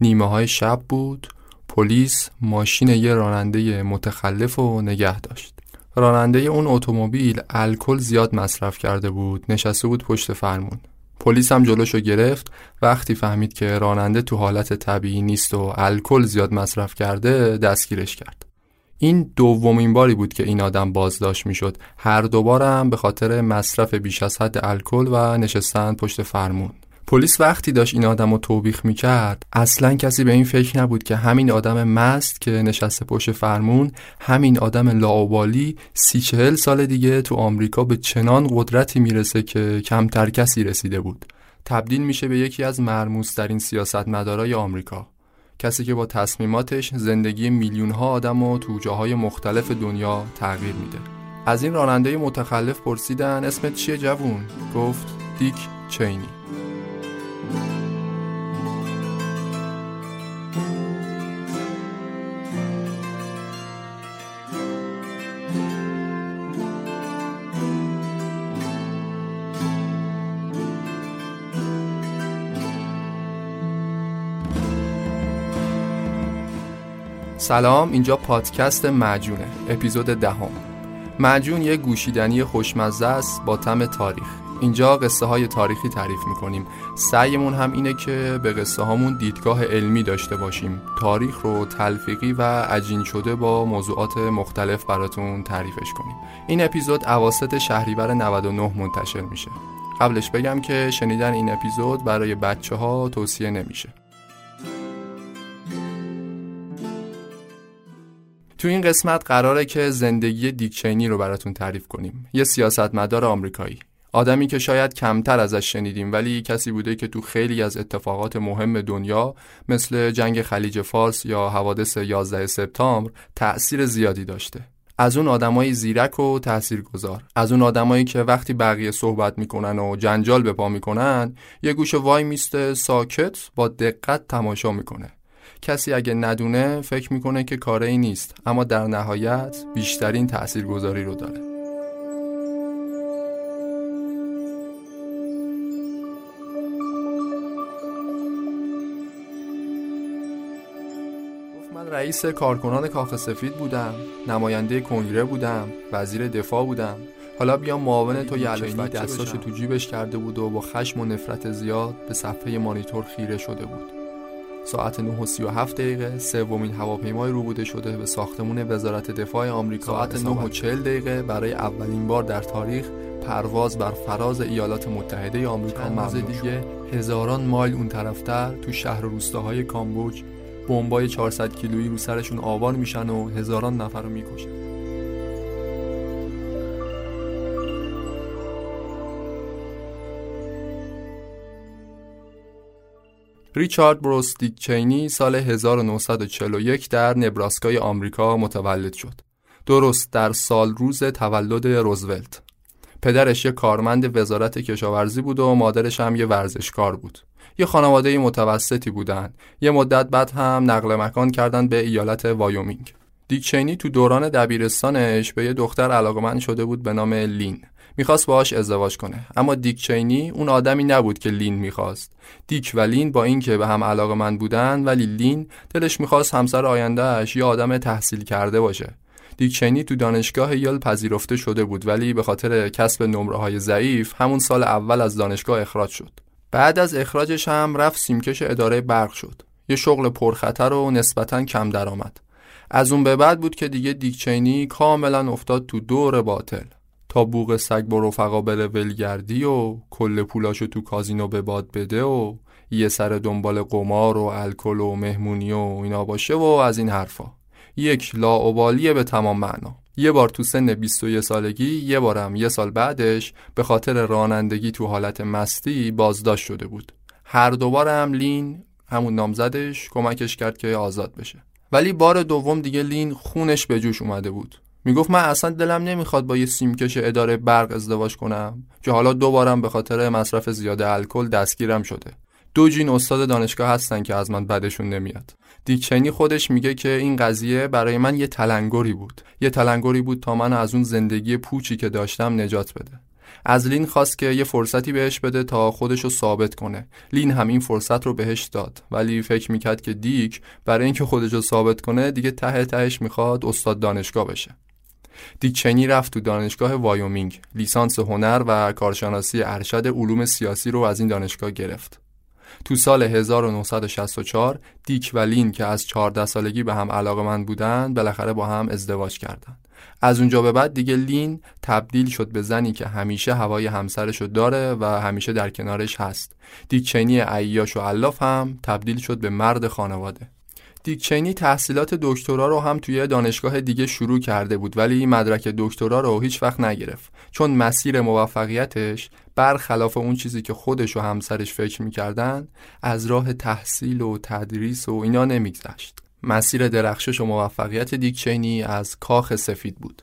نیمه های شب بود. پلیس ماشین یه راننده متخلف و نگه داشت. راننده اون اتومبیل الکل زیاد مصرف کرده بود. نشسته بود پشت فرمون. پلیس هم جلوشو گرفت. وقتی فهمید که راننده تو حالت طبیعی نیست و الکل زیاد مصرف کرده دستگیرش کرد. این دومین باری بود که این آدم بازداشت می‌شد. هر دوبارم به خاطر مصرف بیش از حد الکل و نشستن پشت فرمون. پلیس وقتی داشت این آدم رو توبیخ می‌کرد اصلا کسی به این فکر نبود که همین آدم مست که نشسته پشت فرمون همین آدم لاوبالی سی چهل سال دیگه تو آمریکا به چنان قدرتی می‌رسه که کمتر کسی رسیده بود. تبدیل میشه به یکی از مرموزترین سیاستمدارای آمریکا. کسی که با تصمیماتش زندگی میلیون ها آدم و تو جاهای مختلف دنیا تغییر میده. از این راننده متخلف پرسیدن اسمت چیه جوون؟ گفت دیک چینی. سلام اینجا پادکست معجونه اپیزود دهم. معجون یه گوشیدنی خوشمزه است با تم تاریخ. اینجا قصه های تاریخی تعریف می‌کنیم. سعیمون هم اینه که به قصه هامون دیدگاه علمی داشته باشیم. تاریخ رو تلفیقی و عجین شده با موضوعات مختلف براتون تعریفش کنیم. این اپیزود اواسط شهریور 99 منتشر میشه. قبلش بگم که شنیدن این اپیزود برای بچه ها توصیه نمیشه. تو این قسمت قراره که زندگی دیکچینی رو براتون تعریف کنیم. یه سیاستمدار آمریکایی. آدمی که شاید کمتر ازش شنیدیم ولی کسی بوده که تو خیلی از اتفاقات مهم دنیا مثل جنگ خلیج فارس یا حوادث 11 سپتامبر تأثیر زیادی داشته. از اون آدمای زیرک و تاثیرگذار از اون آدمایی که وقتی بقیه صحبت می‌کنن و جنجال به پا می‌کنن یه گوشه وای میسته ساکت با دقت تماشا می‌کنه. کسی اگه ندونه فکر می‌کنه که کاری نیست اما در نهایت بیشترین تاثیرگذاری رو داره. من رئیس کارکنان کاخ سفید بودم نماینده کنگره بودم وزیر دفاع بودم. حالا بیام معاون تو یلچینی دستاشو تو جیبش کرده بود و با خشم و نفرت زیاد به صفحه مانیتور خیره شده بود. ساعت 9 و 37 دقیقه. سومین هواپیمای روبوده شده به ساختمون وزارت دفاع آمریکا. ساعت 9 و 40 دقیقه برای اولین بار در تاریخ پرواز بر فراز ایالات متحده آمریکا ممنوع دیگه. هزاران مایل اون طرفتر تو شهر و روستاهای کامبوج. بمبای 400 کیلویی رو سرشون آوار میشن و هزاران نفر رو می‌کشن. ریچارد بروس دیک چینی سال 1941 در نبراسکای آمریکا متولد شد. درست در سال روز تولد روزولت. پدرش یه کارمند وزارت کشاورزی بود و مادرش هم یه ورزشکار بود. یه خانواده متوسطی بودن. یه مدت بعد هم نقل مکان کردن به ایالت وایومینگ. دیکچینی تو دوران دبیرستانش به یه دختر علاقمند شده بود به نام لین. می‌خواست باهاش ازدواج کنه. اما دیک چینی اون آدمی نبود که لین می‌خواست. دیک و لین با اینکه به هم علاقه من بودن ولی لین دلش می‌خواست همسر آیندهش یه آدم تحصیل کرده باشه. دیک چینی تو دانشگاه یل پذیرفته شده بود ولی به خاطر کسب نمره های ضعیف همون سال اول از دانشگاه اخراج شد. بعد از اخراجش هم رفت سیمکش اداره برق شد. یه شغل پرخطر و نسبتا کم درآمد. از اون به بعد بود که دیگه دیکچینی کاملا افتاد تو دور باطل. تا بوغ سگ با رفقا بره ولگردی و کل پولاشو تو کازینو به باد بده و یه سر دنبال قمار و الکل و مهمونی و اینا باشه و از این حرفا. یک لاعبالیه به تمام معنا. یه بار تو سن 21 سالگی یه بارم یه سال بعدش به خاطر رانندگی تو حالت مستی بازداشت شده بود. هر دوباره هم لین همون نامزدش کمکش کرد که آزاد بشه. ولی بار دوم دیگه لین خونش به جوش اومده بود. می‌گفت من اصلا دلم نمی‌خواد با یه سیمکش اداره برق ازدواج کنم که حالا دوبارم به خاطر مصرف زیاده الکل دستگیرم شده. دو جین استاد دانشگاه هستن که از من بدشون نمیاد. دیکچنی خودش میگه که این قضیه برای من یه تلنگری بود. یه تلنگری بود تا من از اون زندگی پوچی که داشتم نجات بده. از لین خواست که یه فرصتی بهش بده تا خودش رو ثابت کنه. لین هم این فرصت رو بهش داد. ولی فکر می‌کرد که دیک برای اینکه خودش رو ثابت کنه دیگه ته تهش می‌خواد استاد دانشگاه بشه. دیک چنی رفت تو دانشگاه وایومینگ لیسانس هنر و کارشناسی ارشد علوم سیاسی رو از این دانشگاه گرفت تو سال 1964 دیک و لین که از 14 سالگی به هم علاقه من بودن بالاخره با هم ازدواج کردند. از اونجا به بعد دیگه لین تبدیل شد به زنی که همیشه هوای همسرشو داره و همیشه در کنارش هست. دیک چینی عیاش و علاف هم تبدیل شد به مرد خانواده. دیک چینی تحصیلات دکترا رو هم توی دانشگاه دیگه شروع کرده بود ولی مدرک دکترا رو هیچ وقت نگرفت. چون مسیر موفقیتش برخلاف اون چیزی که خودش و همسرش فکر می‌کردن از راه تحصیل و تدریس و اینا نمیگذشت. مسیر درخشش و موفقیت دیک چینی از کاخ سفید بود.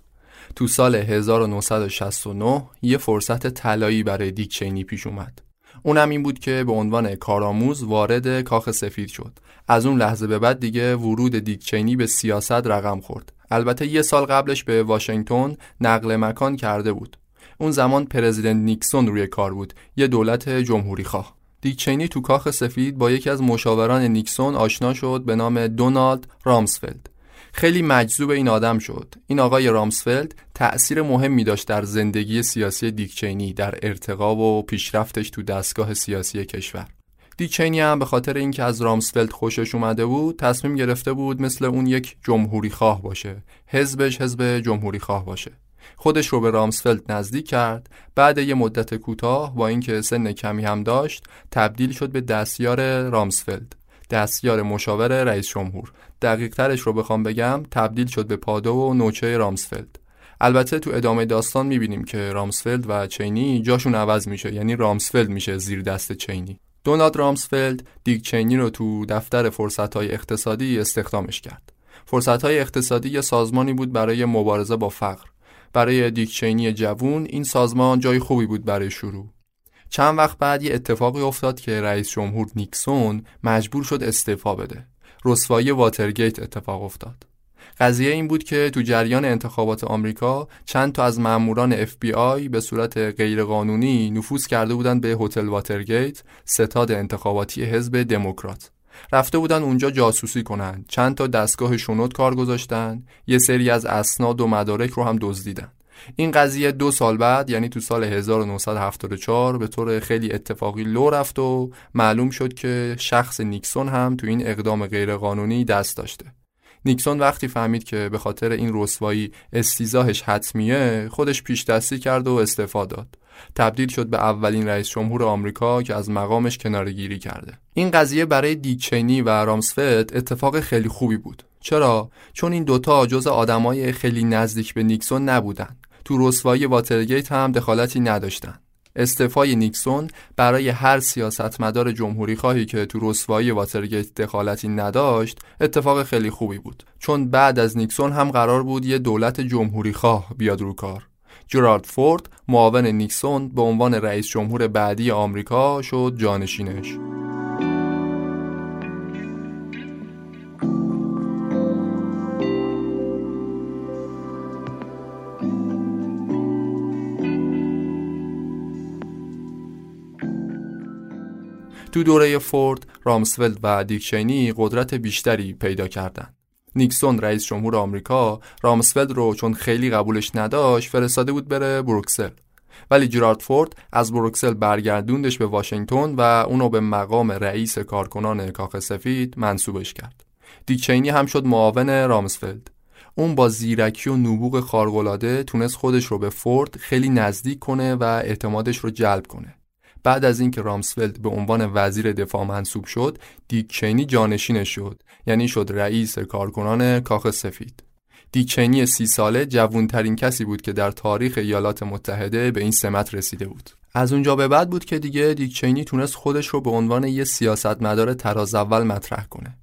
تو سال 1969 یه فرصت طلایی برای دیک چینی پیش اومد. اونم این بود که به عنوان کارآموز وارد کاخ سفید شد. از اون لحظه به بعد دیگه ورود دیک چینی به سیاست رقم خورد. البته یه سال قبلش به واشنگتن نقل مکان کرده بود. اون زمان پرزیدنت نیکسون روی کار بود یه دولت جمهوری خواه. دیک چینی تو کاخ سفید با یکی از مشاوران نیکسون آشنا شد به نام دونالد رامسفلد. خیلی مجذوب این آدم شد. این آقای رامسفلد تأثیر مهمی داشت در زندگی سیاسی دیکچینی در ارتقا و پیشرفتش تو دستگاه سیاسی کشور. دیکچینی هم به خاطر اینکه از رامسفلد خوشش اومده بود تصمیم گرفته بود مثل اون یک جمهوری خواه باشه. حزبش حزب جمهوری خواه باشه. خودش رو به رامسفلد نزدیک کرد. بعد یه مدت کوتاه با اینکه سن کمی هم داشت تبدیل شد به دستیار رامسفلد دستیار مشاور رئیس جمهور. دقیق ترش رو بخوام بگم تبدیل شد به پادو و نوچه رامسفلد البته تو ادامه داستان می‌بینیم که رامسفلد و چینی جاشون عوض میشه یعنی رامسفلد میشه زیر دست چینی. دونالد رامسفلد دیگ چینی رو تو دفتر فرصتهای اقتصادی استخدامش کرد. فرصتهای اقتصادی یه سازمانی بود برای مبارزه با فقر. برای دیک چینی جوون این سازمان جای خوبی بود برای شروع. چند وقت بعد یه اتفاقی افتاد که رئیس جمهور نیکسون مجبور شد استعفا بده. رسوایی واترگیت اتفاق افتاد. قضیه این بود که تو جریان انتخابات آمریکا چند تا از ماموران FBI به صورت غیرقانونی نفوذ کرده بودند به هتل واترگیت ستاد انتخاباتی حزب دموکرات. رفته بودن اونجا جاسوسی کنند. چند تا دستگاه شنود کار گذاشتن یه سری از اسناد و مدارک رو هم دزدیدن این قضیه دو سال بعد یعنی تو سال 1974 به طور خیلی اتفاقی لو رفت و معلوم شد که شخص نیکسون هم تو این اقدام غیرقانونی دست داشته. نیکسون وقتی فهمید که به خاطر این رسوایی استیزاهش حتمیه خودش پیش دستی کرد و استعفا داد. تبدیل شد به اولین رئیس جمهور آمریکا که از مقامش کنارگیری کرده. این قضیه برای دیچینی و رامسفت اتفاق خیلی خوبی بود. چرا؟ چون این دوتا جز آدمای خیلی نزدیک به نیکسون نبودن. تو رسوایی واترگیت هم دخالتی نداشتن استعفای نیکسون برای هر سیاستمدار جمهوری خواهی که تو رسوایی واترگیت دخالتی نداشت اتفاق خیلی خوبی بود. چون بعد از نیکسون هم قرار بود یه دولت جمهوری خواه بیاد رو کار. جرارد فورد معاون نیکسون به عنوان رئیس جمهور بعدی آمریکا شد جانشینش. تو دوره فورد، رامسفلد و دیکچینی قدرت بیشتری پیدا کردند. نیکسون رئیس جمهور آمریکا رامسفلد رو چون خیلی قبولش نداشت فرستاده بود بره بروکسل. ولی جرارد فورد از بروکسل برگردوندش به واشنگتن و اونو به مقام رئیس کارکنان کاخ سفید منصوبش کرد. دیکچینی هم شد معاون رامسفلد اون با زیرکی و نبوغ خارق‌العاده تونست خودش رو به فورد خیلی نزدیک کنه و اعتمادش رو جلب کنه. بعد از اینکه رامسفلد به عنوان وزیر دفاع منصوب شد دیک چینی جانشینش شد یعنی شد رئیس کارکنان کاخ سفید. دیک چینی سی ساله جوانترین کسی بود که در تاریخ ایالات متحده به این سمت رسیده بود. از اونجا به بعد بود که دیگه دیک چینی تونست خودش رو به عنوان یه سیاستمدار تراز اول مطرح کنه.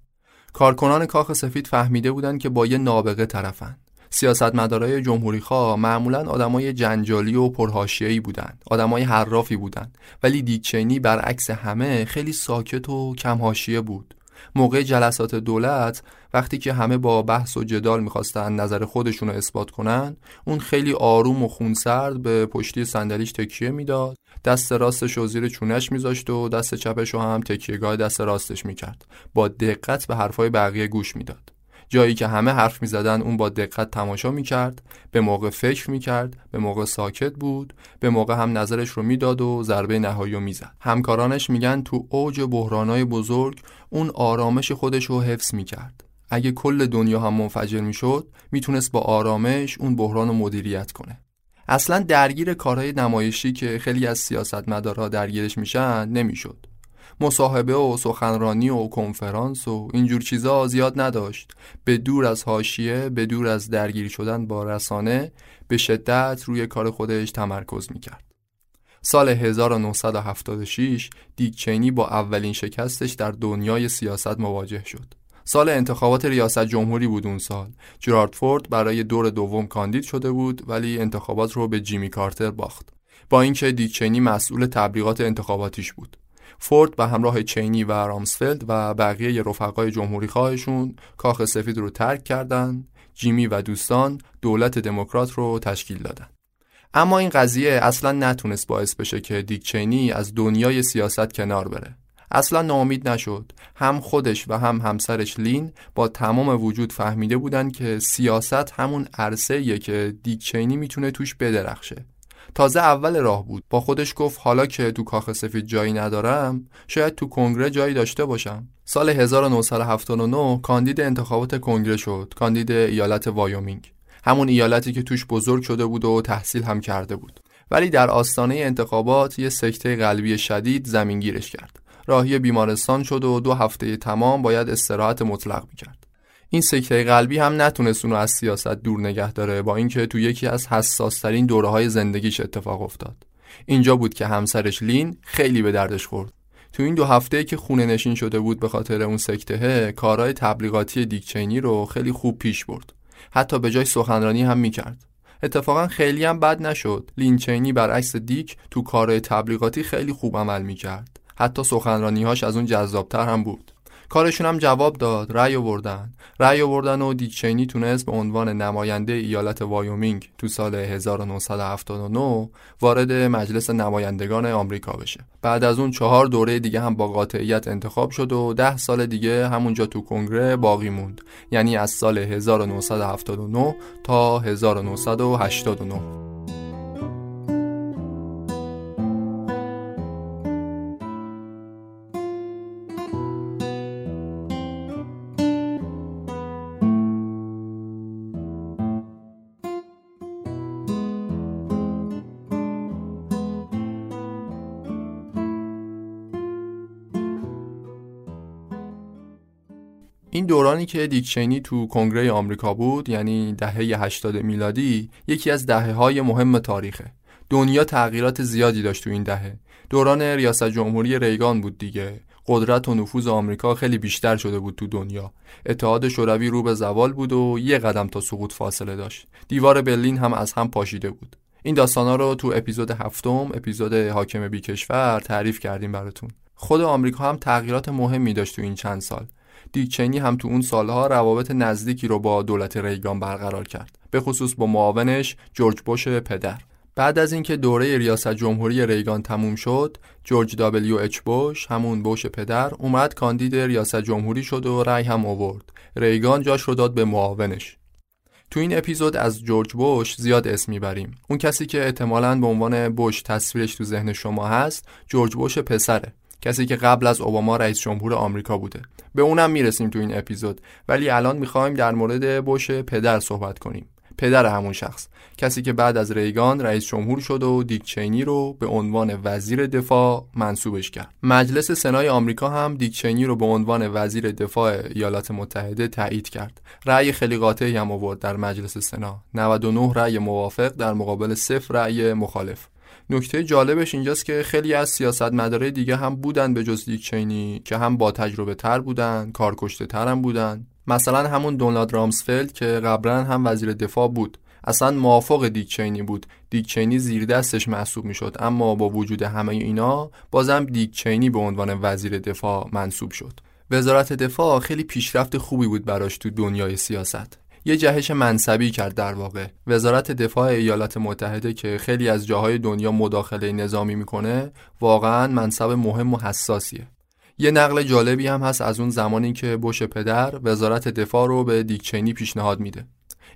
کارکنان کاخ سفید فهمیده بودند که با یه نابغه طرفن. سیاستمدارای جمهوری خواه معمولا آدمای جنجالی و پرهاشیه‌ای بودند. آدمای حرافی بودند. ولی دیکچینی برعکس همه خیلی ساکت و کم حاشیه بود. موقع جلسات دولت وقتی که همه با بحث و جدال می‌خواستن نظر خودشون رو اثبات کنن اون خیلی آروم و خونسرد به پشتی صندلیش تکیه می‌داد. دست راستش رو زیر چونش میذاشت و دست چپش رو هم تکیهگاه دست راستش می‌کرد. با دقت به حرفای بقیه گوش می‌داد. جایی که همه حرف می زدن اون با دقت تماشا می کرد به موقع فکر می کرد به موقع ساکت بود به موقع هم نظرش رو می‌داد و ضربه نهایی رو می‌زد. همکارانش میگن تو اوج بحرانای بزرگ اون آرامش خودش رو حفظ می کرد اگه کل دنیا هم منفجر می شد می‌تونست با آرامش اون بحران رو مدیریت کنه. اصلا درگیر کارهای نمایشی که خیلی از سیاستمدارها درگیرش میشن نمی‌شد. مصاحبه و سخنرانی و کنفرانس و اینجور چیزا زیاد نداشت. به دور از حاشیه به دور از درگیری شدن با رسانه به شدت روی کار خودش تمرکز می‌کرد. سال 1976 دیک چینی با اولین شکستش در دنیای سیاست مواجه شد. سال انتخابات ریاست جمهوری بود اون سال. جرارد فورد برای دور دوم کاندید شده بود ولی انتخابات رو به جیمی کارتر باخت. با اینکه دیک چینی مسئول تبلیغات انتخاباتیش بود. فورد به همراه چینی و رامسفلد و بقیه رفقای جمهوری خواهشون کاخ سفید رو ترک کردند. جیمی و دوستان دولت دموکرات رو تشکیل دادن. اما این قضیه اصلا نتونست باعث بشه که دیک چینی از دنیای سیاست کنار بره. اصلا ناامید نشد. هم خودش و هم همسرش لین با تمام وجود فهمیده بودن که سیاست همون عرصه که دیک چینی می‌تونه توش بدرخشه. تازه اول راه بود. با خودش گفت حالا که تو کاخ سفید جایی ندارم شاید تو کنگره جایی داشته باشم. سال 1979 کاندید انتخابات کنگره شد. کاندید ایالت وایومینگ. همون ایالتی که توش بزرگ شده بود و تحصیل هم کرده بود. ولی در آستانه انتخابات یه سکته قلبی شدید زمینگیرش کرد. راهی بیمارستان شد و دو هفته تمام باید استراحت مطلق می‌کرد. این سکته قلبی هم نتونست اونو از سیاست دور نگه داره با اینکه تو یکی از حساسترین دوره های زندگیش اتفاق افتاد. اینجا بود که همسرش لین خیلی به دردش خورد. تو این دو هفته که خونه نشین شده بود به خاطر اون سکته کارهای تبلیغاتی دیکچینی رو خیلی خوب پیش برد. حتی به جاش سخنرانی هم می‌کرد. اتفاقا خیلی هم بد نشد. لینچینی برعکس دیک تو کارهای تبلیغاتی خیلی خوب عمل می‌کرد. حتی سخنرانیهاش از اون جذابتر هم بود. کارشون هم جواب داد رأی آوردن. رأی آوردن و دیکچینی تونست به عنوان نماینده ایالت وایومینگ تو سال 1979 وارد مجلس نمایندگان آمریکا بشه. بعد از اون چهار دوره دیگه هم با قاطعیت انتخاب شد و ده سال دیگه همونجا تو کنگره باقی موند. یعنی از سال 1979 تا 1989 دورانی که دیکچینی تو کنگره آمریکا بود یعنی دهه 80 میلادی یکی از دهه های مهم تاریخه. دنیا تغییرات زیادی داشت تو این دهه. دوران ریاست جمهوری ریگان بود دیگه. قدرت و نفوذ آمریکا خیلی بیشتر شده بود تو دنیا. اتحاد شوروی رو به زوال بود و یه قدم تا سقوط فاصله داشت. دیوار برلین هم از هم پاشیده بود. این داستانا رو تو اپیزود هفتم اپیزود حاکم بی کشور تعریف کردیم براتون. خود آمریکا هم تغییرات مهمی داشت تو این چند سال. دیکچینی هم تو اون سالها روابط نزدیکی رو با دولت ریگان برقرار کرد. به خصوص با معاونش جورج بوش پدر. بعد از اینکه دوره ریاست جمهوری ریگان تموم شد جورج دابلیو اچ بوش همون بوش پدر اومد کاندید ریاست جمهوری شد و رأی هم آورد. ریگان جاش رو داد به معاونش. تو این اپیزود از جورج بوش زیاد اسم می‌بریم. اون کسی که احتمالاً به عنوان بوش تصویرش تو ذهن شما هست جورج بوش پسره. کسی که قبل از اوباما رئیس جمهور آمریکا بوده. به اونم می‌رسیم تو این اپیزود. ولی الان می‌خوایم در مورد بوش پدر صحبت کنیم. پدر همون شخص. کسی که بعد از ریگان رئیس جمهور شد و دیک چینی رو به عنوان وزیر دفاع منصوبش کرد. مجلس سنای آمریکا هم دیک چینی رو به عنوان وزیر دفاع ایالات متحده تایید کرد. رأی خیلی قاطعی هم آورد در مجلس سنا. 99 رأی موافق در مقابل صفر رأی مخالف. نکته جالبش اینجاست که خیلی از سیاستمدارای دیگه هم بودن به جز دیک چینی که هم با تجربه تر بودن کارکشته تر هم بودن. مثلا همون دونالد رامسفلد که قبلا هم وزیر دفاع بود. اصلا موافق دیک چینی بود. دیک چینی زیر دستش محسوب می‌شد. اما با وجود همه اینا بازم دیک چینی به عنوان وزیر دفاع منصوب شد. وزارت دفاع خیلی پیشرفت خوبی بود براش تو دنیای سیاست. یه جهش منصبی کرد در واقع. وزارت دفاع ایالات متحده که خیلی از جاهای دنیا مداخله نظامی می‌کنه واقعا منصب مهم و حساسیه. یه نقل جالبی هم هست از اون زمانی که بوش پدر وزارت دفاع رو به دیکچینی پیشنهاد میده.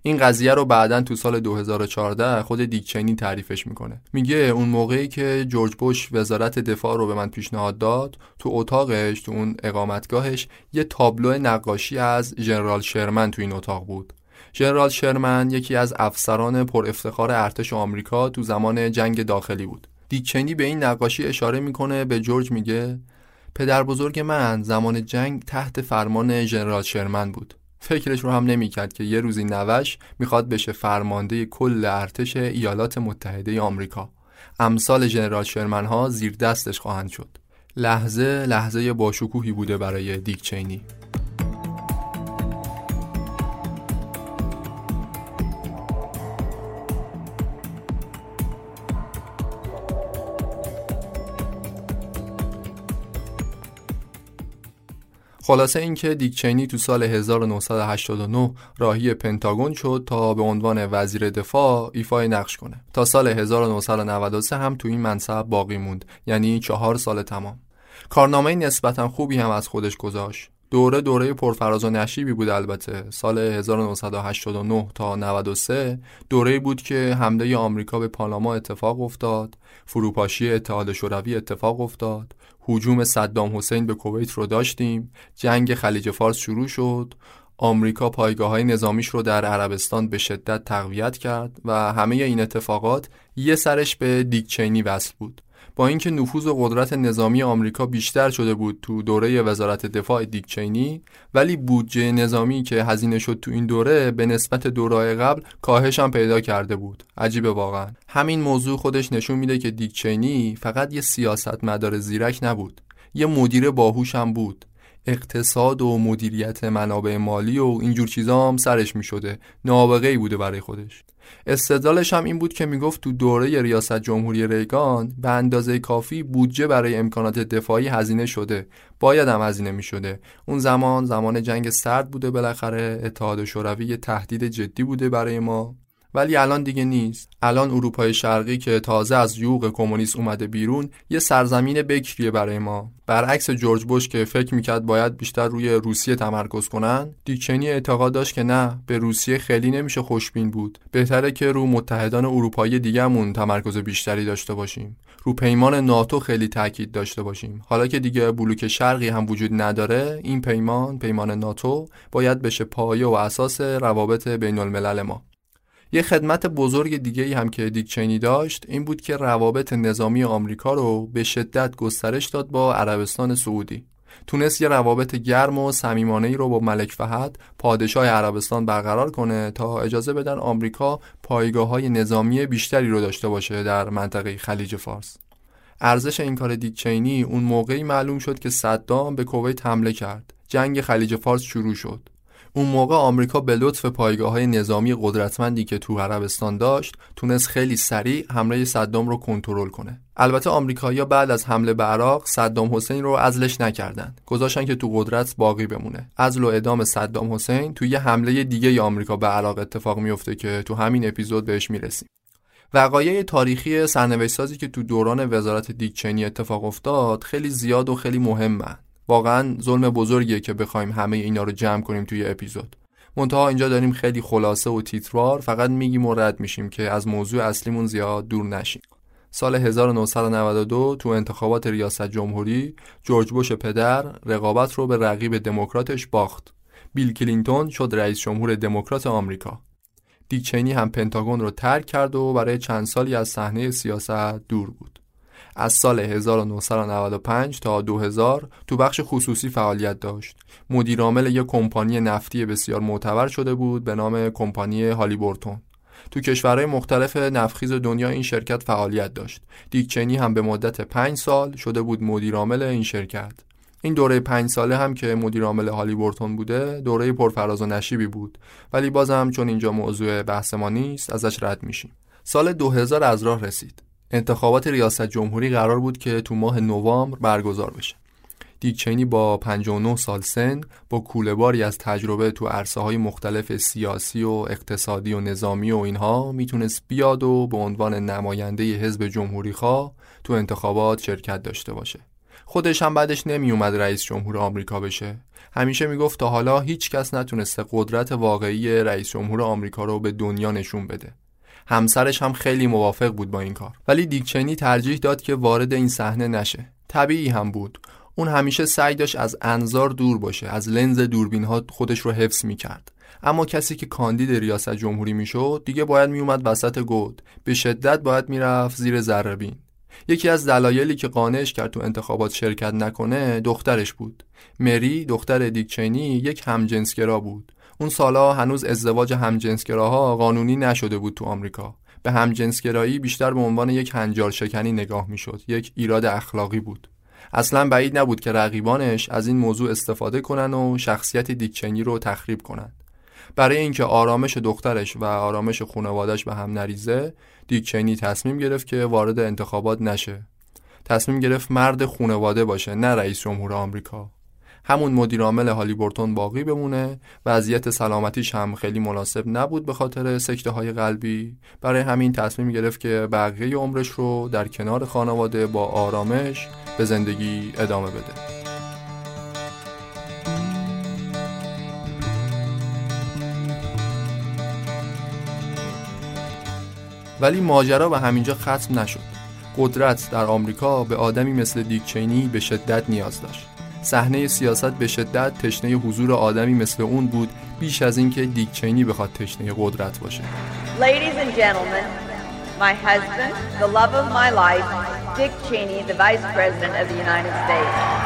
این قضیه رو بعدا تو سال 2014 خود دیکچینی تعریفش می‌کنه. میگه اون موقعی که جورج بوش وزارت دفاع رو به من پیشنهاد داد تو اتاقش تو اون اقامتگاهش یه تابلو نقاشی از ژنرال شرمن تو این اتاق بود. ژنرال شرمن یکی از افسران پر افتخار ارتش آمریکا تو زمان جنگ داخلی بود. دیکچینی به این نقاشی اشاره می‌کنه به جورج میگه پدر بزرگ من زمان جنگ تحت فرمان ژنرال شرمن بود. فکرش رو هم نمی‌کرد که یه روزی نوش می‌خواد بشه فرمانده کل ارتش ایالات متحده آمریکا. امثال ژنرال شرمن ها زیر دستش خواهند شد. لحظه لحظه باشکوهی بوده برای دیک چینی. خلاصه اینکه دیک چینی تو سال 1989 راهی پنتاگون شد تا به عنوان وزیر دفاع ایفای نقش کنه. تا سال 1993 هم تو این منصب باقی موند یعنی چهار سال تمام. کارنامه نسبتا خوبی هم از خودش گذاشت. دوره دوره پرفراز و نشیبی بود البته. سال 1989 تا 93 دوره بود که حمله آمریکا به پاناما اتفاق افتاد فروپاشی اتحاد شوروی اتفاق افتاد حجوم صدام حسین به کویت رو داشتیم جنگ خلیج فارس شروع شد آمریکا پایگاه های نظامیش رو در عربستان به شدت تقویت کرد و همه این اتفاقات یه سرش به دیکچینی وصل بود. با اینکه نفوذ و قدرت نظامی آمریکا بیشتر شده بود تو دوره وزارت دفاع دیکچینی ولی بودجه نظامی که هزینه شد تو این دوره به نسبت دورای قبل کاهش هم پیدا کرده بود. عجیبه واقعا. همین موضوع خودش نشون میده که دیکچینی فقط یه سیاست مدار زیرک نبود. یه مدیر باهوش هم بود. اقتصاد و مدیریت منابع مالی و اینجور چیزا هم سرش می شده نابغه ای بوده برای خودش. استدلالش هم این بود که می‌گفت تو دوره ریاست جمهوری ریگان به اندازه کافی بودجه برای امکانات دفاعی هزینه شده. باید هم هزینه می شده اون زمان زمان جنگ سرد بوده بالاخره اتحاد شوروی تهدید جدی بوده برای ما. ولی الان دیگه نیست. الان اروپای شرقی که تازه از یوغ کمونیست اومده بیرون یه سرزمین بکریه برای ما. برعکس جورج بوش که فکر می‌کرد باید بیشتر روی روسیه تمرکز کنن دیکچنی اعتقاد داشت که نه به روسیه خیلی نمیشه خوشبین بود. بهتره که رو متحدان اروپایی دیگهمون تمرکز بیشتری داشته باشیم. رو پیمان ناتو خیلی تاکید داشته باشیم. حالا که دیگه بلوک شرقی هم وجود نداره این پیمان پیمان ناتو باید بشه پایه و اساس روابط بین الملل ما. یه خدمت بزرگ دیگه ای هم که دیک چینی داشت این بود که روابط نظامی آمریکا رو به شدت گسترش داد با عربستان سعودی. تونست یه روابط گرم و صمیمانه ای رو با ملک فهد پادشاه عربستان برقرار کنه تا اجازه بدن آمریکا پایگاه های نظامی بیشتری رو داشته باشه در منطقه خلیج فارس. ارزش این کار دیکچینی اون موقعی معلوم شد که صدام به کویت حمله کرد. جنگ خلیج فارس شروع شد. اون موقع آمریکا به لطف پایگاه های نظامی قدرتمندی که تو عربستان داشت تونست خیلی سریع حمله صدام رو کنترل کنه. البته آمریکایی‌ها بعد از حمله به عراق صدام حسین رو ازلش نکردن. گذاشتن که تو قدرت باقی بمونه. ازل و ادام صدام حسین تو یه حمله دیگه ی آمریکا به عراق اتفاق میفته که تو همین اپیزود بهش می‌رسیم. وقایع تاریخی سرنوشت که تو دوران وزارت دیکچنی اتفاق افتاد خیلی زیاد و خیلی مهمن. واقعا ظلم بزرگیه که بخوایم همه اینا رو جمع کنیم توی اپیزود. منتها اینجا داریم خیلی خلاصه و تیتروار فقط میگیم و رد میشیم که از موضوع اصلیمون زیاد دور نشیم. سال 1992 تو انتخابات ریاست جمهوری جورج بوش پدر رقابت رو به رقیب دموکراتش باخت. بیل کلینتون شد رئیس جمهور دموکرات آمریکا. دیکچینی هم پنتاگون رو ترک کرد و برای چند سالی از صحنه سیاست دور بود. از سال 1995 تا 2000 تو بخش خصوصی فعالیت داشت. مدیرعامل یک کمپانی نفتی بسیار معتبر شده بود به نام کمپانی هالیبورتون. تو کشورهای مختلف نفخیز دنیا این شرکت فعالیت داشت. دیکچنی هم به مدت 5 سال شده بود مدیرعامل این شرکت. این دوره پنج ساله هم که مدیر عامل هالیبورتون بوده دوره پرفراز و نشیبی بود ولی بازم چون اینجا موضوع بحث ما نیست ازش رد میشیم سال 2000 از راه رسید انتخابات ریاست جمهوری قرار بود که تو ماه نوامبر برگزار بشه. دیک چینی با 59 سال سن با کولهباری از تجربه تو عرصه های مختلف سیاسی و اقتصادی و نظامی و اینها می‌تونست بیاد و به عنوان نماینده حزب جمهوری خواه تو انتخابات شرکت داشته باشه. خودش هم بعدش نمی اومد رئیس جمهور آمریکا بشه. همیشه می‌گفت تا حالا هیچ کس نتونسته قدرت واقعی رئیس جمهور آمریکا رو به دنیا نشون بده. همسرش هم خیلی موافق بود با این کار. ولی دیکچنی ترجیح داد که وارد این صحنه نشه. طبیعی هم بود. اون همیشه سعی داشت از انظار دور باشه از لنز دوربین ها خودش رو حفظ می کرد اما کسی که کاندید ریاست جمهوری می‌شد دیگه باید میومد وسط گود. به شدت باید می‌رفت زیر ذره یکی از دلایلی که قانعش کرد تو انتخابات شرکت نکنه دخترش بود. مری دختر دیکچنی یک همجنسگرا بود. اون سالا هنوز ازدواج همجنسگراها قانونی نشده بود تو آمریکا. به همجنسگرایی بیشتر به عنوان یک هنجار شکنی نگاه می‌شد. یک ایراد اخلاقی بود. اصلا بعید نبود که رقیبانش از این موضوع استفاده کنن و شخصیت دیکچنی رو تخریب کنن. برای اینکه آرامش دخترش و آرامش خانوادش به هم نریزه دیکچنی تصمیم گرفت که وارد انتخابات نشه. تصمیم گرفت مرد خانواده باشه نه رئیس جمهور آمریکا. همون مدیر عامل هالیبورتون باقی بمونه. وضعیت سلامتیش هم خیلی مناسب نبود به خاطر سکته های قلبی. برای همین تصمیم گرفت که بقیه عمرش رو در کنار خانواده با آرامش به زندگی ادامه بده. ولی ماجرا به همینجا ختم نشد. قدرت در آمریکا به آدمی مثل دیک چینی به شدت نیاز داشت. صحنه سیاست به شدت تشنه حضور آدمی مثل اون بود بیش از اینکه دیک چینی بخواد تشنه قدرت باشه Ladies and gentlemen, my husband, the love of my life, Dick Cheney, the Vice President of the United States.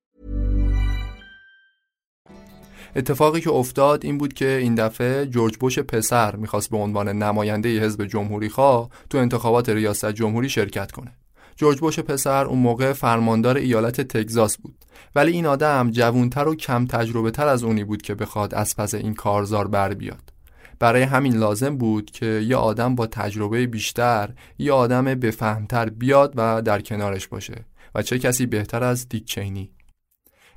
اتفاقی که افتاد این بود که این دفعه جورج بوش پسر می‌خواست به عنوان نماینده حزب جمهوری خواه تو انتخابات ریاست جمهوری شرکت کنه. جورج بوش پسر اون موقع فرماندار ایالت تگزاس بود. ولی این آدم جوونتر و کم تجربه تر از اونی بود که بخواد از پس این کارزار بر بیاد. برای همین لازم بود که یه آدم با تجربه بیشتر یه آدم بفهمتر بیاد و در کنارش باشه و چه کسی بهتر از دیک چینی.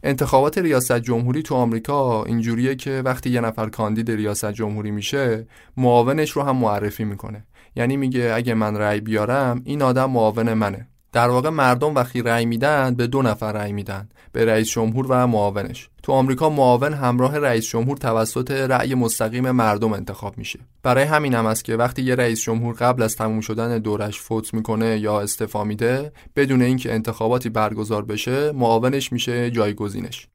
انتخابات ریاست جمهوری تو آمریکا اینجوریه که وقتی یه نفر کاندید ریاست جمهوری میشه معاونش رو هم معرفی می‌کنه. یعنی میگه اگه من رأی بیارم این آدم معاون منه. در واقع مردم وقتی رأی میدن به دو نفر رأی میدن به رئیس جمهور و معاونش. تو آمریکا معاون همراه رئیس جمهور توسط رأی مستقیم مردم انتخاب میشه. برای همین هم است که وقتی یه رئیس جمهور قبل از تموم شدن دورش فوت می‌کنه یا استعفا میده بدون اینکه انتخاباتی برگزار بشه معاونش میشه جایگزینش.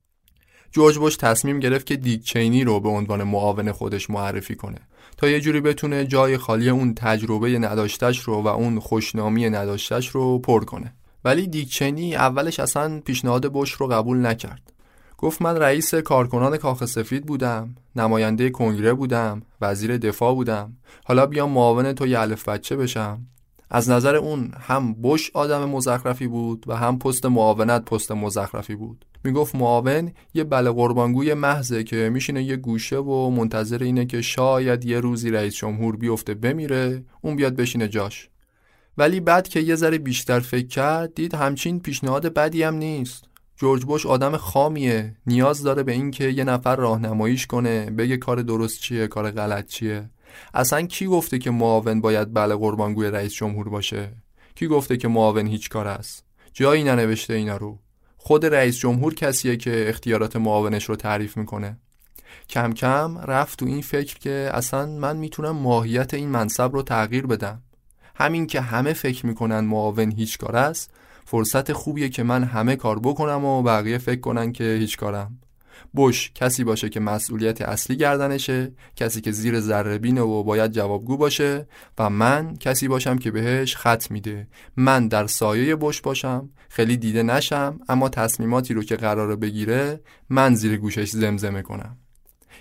جورج بوش تصمیم گرفت که دیک چینی رو به عنوان معاون خودش معرفی کنه. تا یه جوری بتونه جای خالی اون تجربه نداشتش رو و اون خوشنامی نداشتش رو پر کنه. ولی دیک چینی اولش اصلا پیشنهاد بوش رو قبول نکرد. گفت من رئیس کارکنان کاخ سفید بودم نماینده کنگره بودم وزیر دفاع بودم. حالا بیام معاون تو یه الف بچه بشم. از نظر اون هم بش آدم مزخرفی بود و هم پست معاونت پست مزخرفی بود. می‌گفت معاون یه بله قربانگوی محضه که میشینه یه گوشه و منتظر اینه که شاید یه روزی رئیس جمهور بیفته بمیره اون بیاد بشینه جاش. ولی بعد که یه ذره بیشتر فکر کرد دید همچین پیشنهاد بدی هم نیست. جورج بوش آدم خامیه. نیاز داره به اینکه یه نفر راهنماییش کنه بگه کار درست چیه کار غلط چیه. اصلا کی گفته که معاون باید بله قربانگوی رئیس جمهور باشه؟ کی گفته که معاون هیچ کار است؟ جایی ننوشته اینا رو. خود رئیس جمهور کسیه که اختیارات معاونش رو تعریف می‌کنه. کم کم رفت تو این فکر که اصلا من می‌تونم ماهیت این منصب رو تغییر بدم. همین که همه فکر می‌کنن معاون هیچ کار است فرصت خوبیه که من همه کار بکنم و بقیه فکر کنن که هیچ کارم. بوش کسی باشه که مسئولیت اصلی گردنشه کسی که زیر ذره و باید جوابگو باشه و من کسی باشم که بهش خط میده. من در سایه بوش باشم خیلی دیده نشم اما تصمیماتی رو که قراره بگیره من زیر گوشش زمزمه کنم.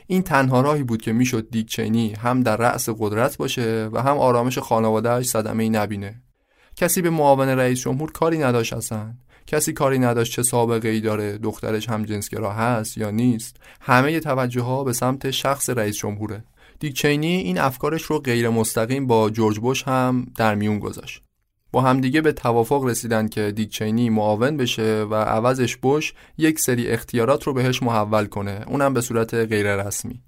این تنها راهی بود که می‌شد دیک چینی هم در رأس قدرت باشه و هم آرامش خانوادهش صدمه ای نبینه. کسی به معاون رئیس جمهور کاری نداشت اصلا. کسی کاری نداشت چه سابقه ای داره دخترش هم جنسگرا هست یا نیست. همه توجه ها به سمت شخص رئیس جمهوره. دیک چینی این افکارش رو غیر مستقیم با جورج بوش هم در میون گذاشت. با همدیگه به توافق رسیدن که دیک چینی معاون بشه و عوضش بوش یک سری اختیارات رو بهش محول کنه. اونم به صورت غیر رسمی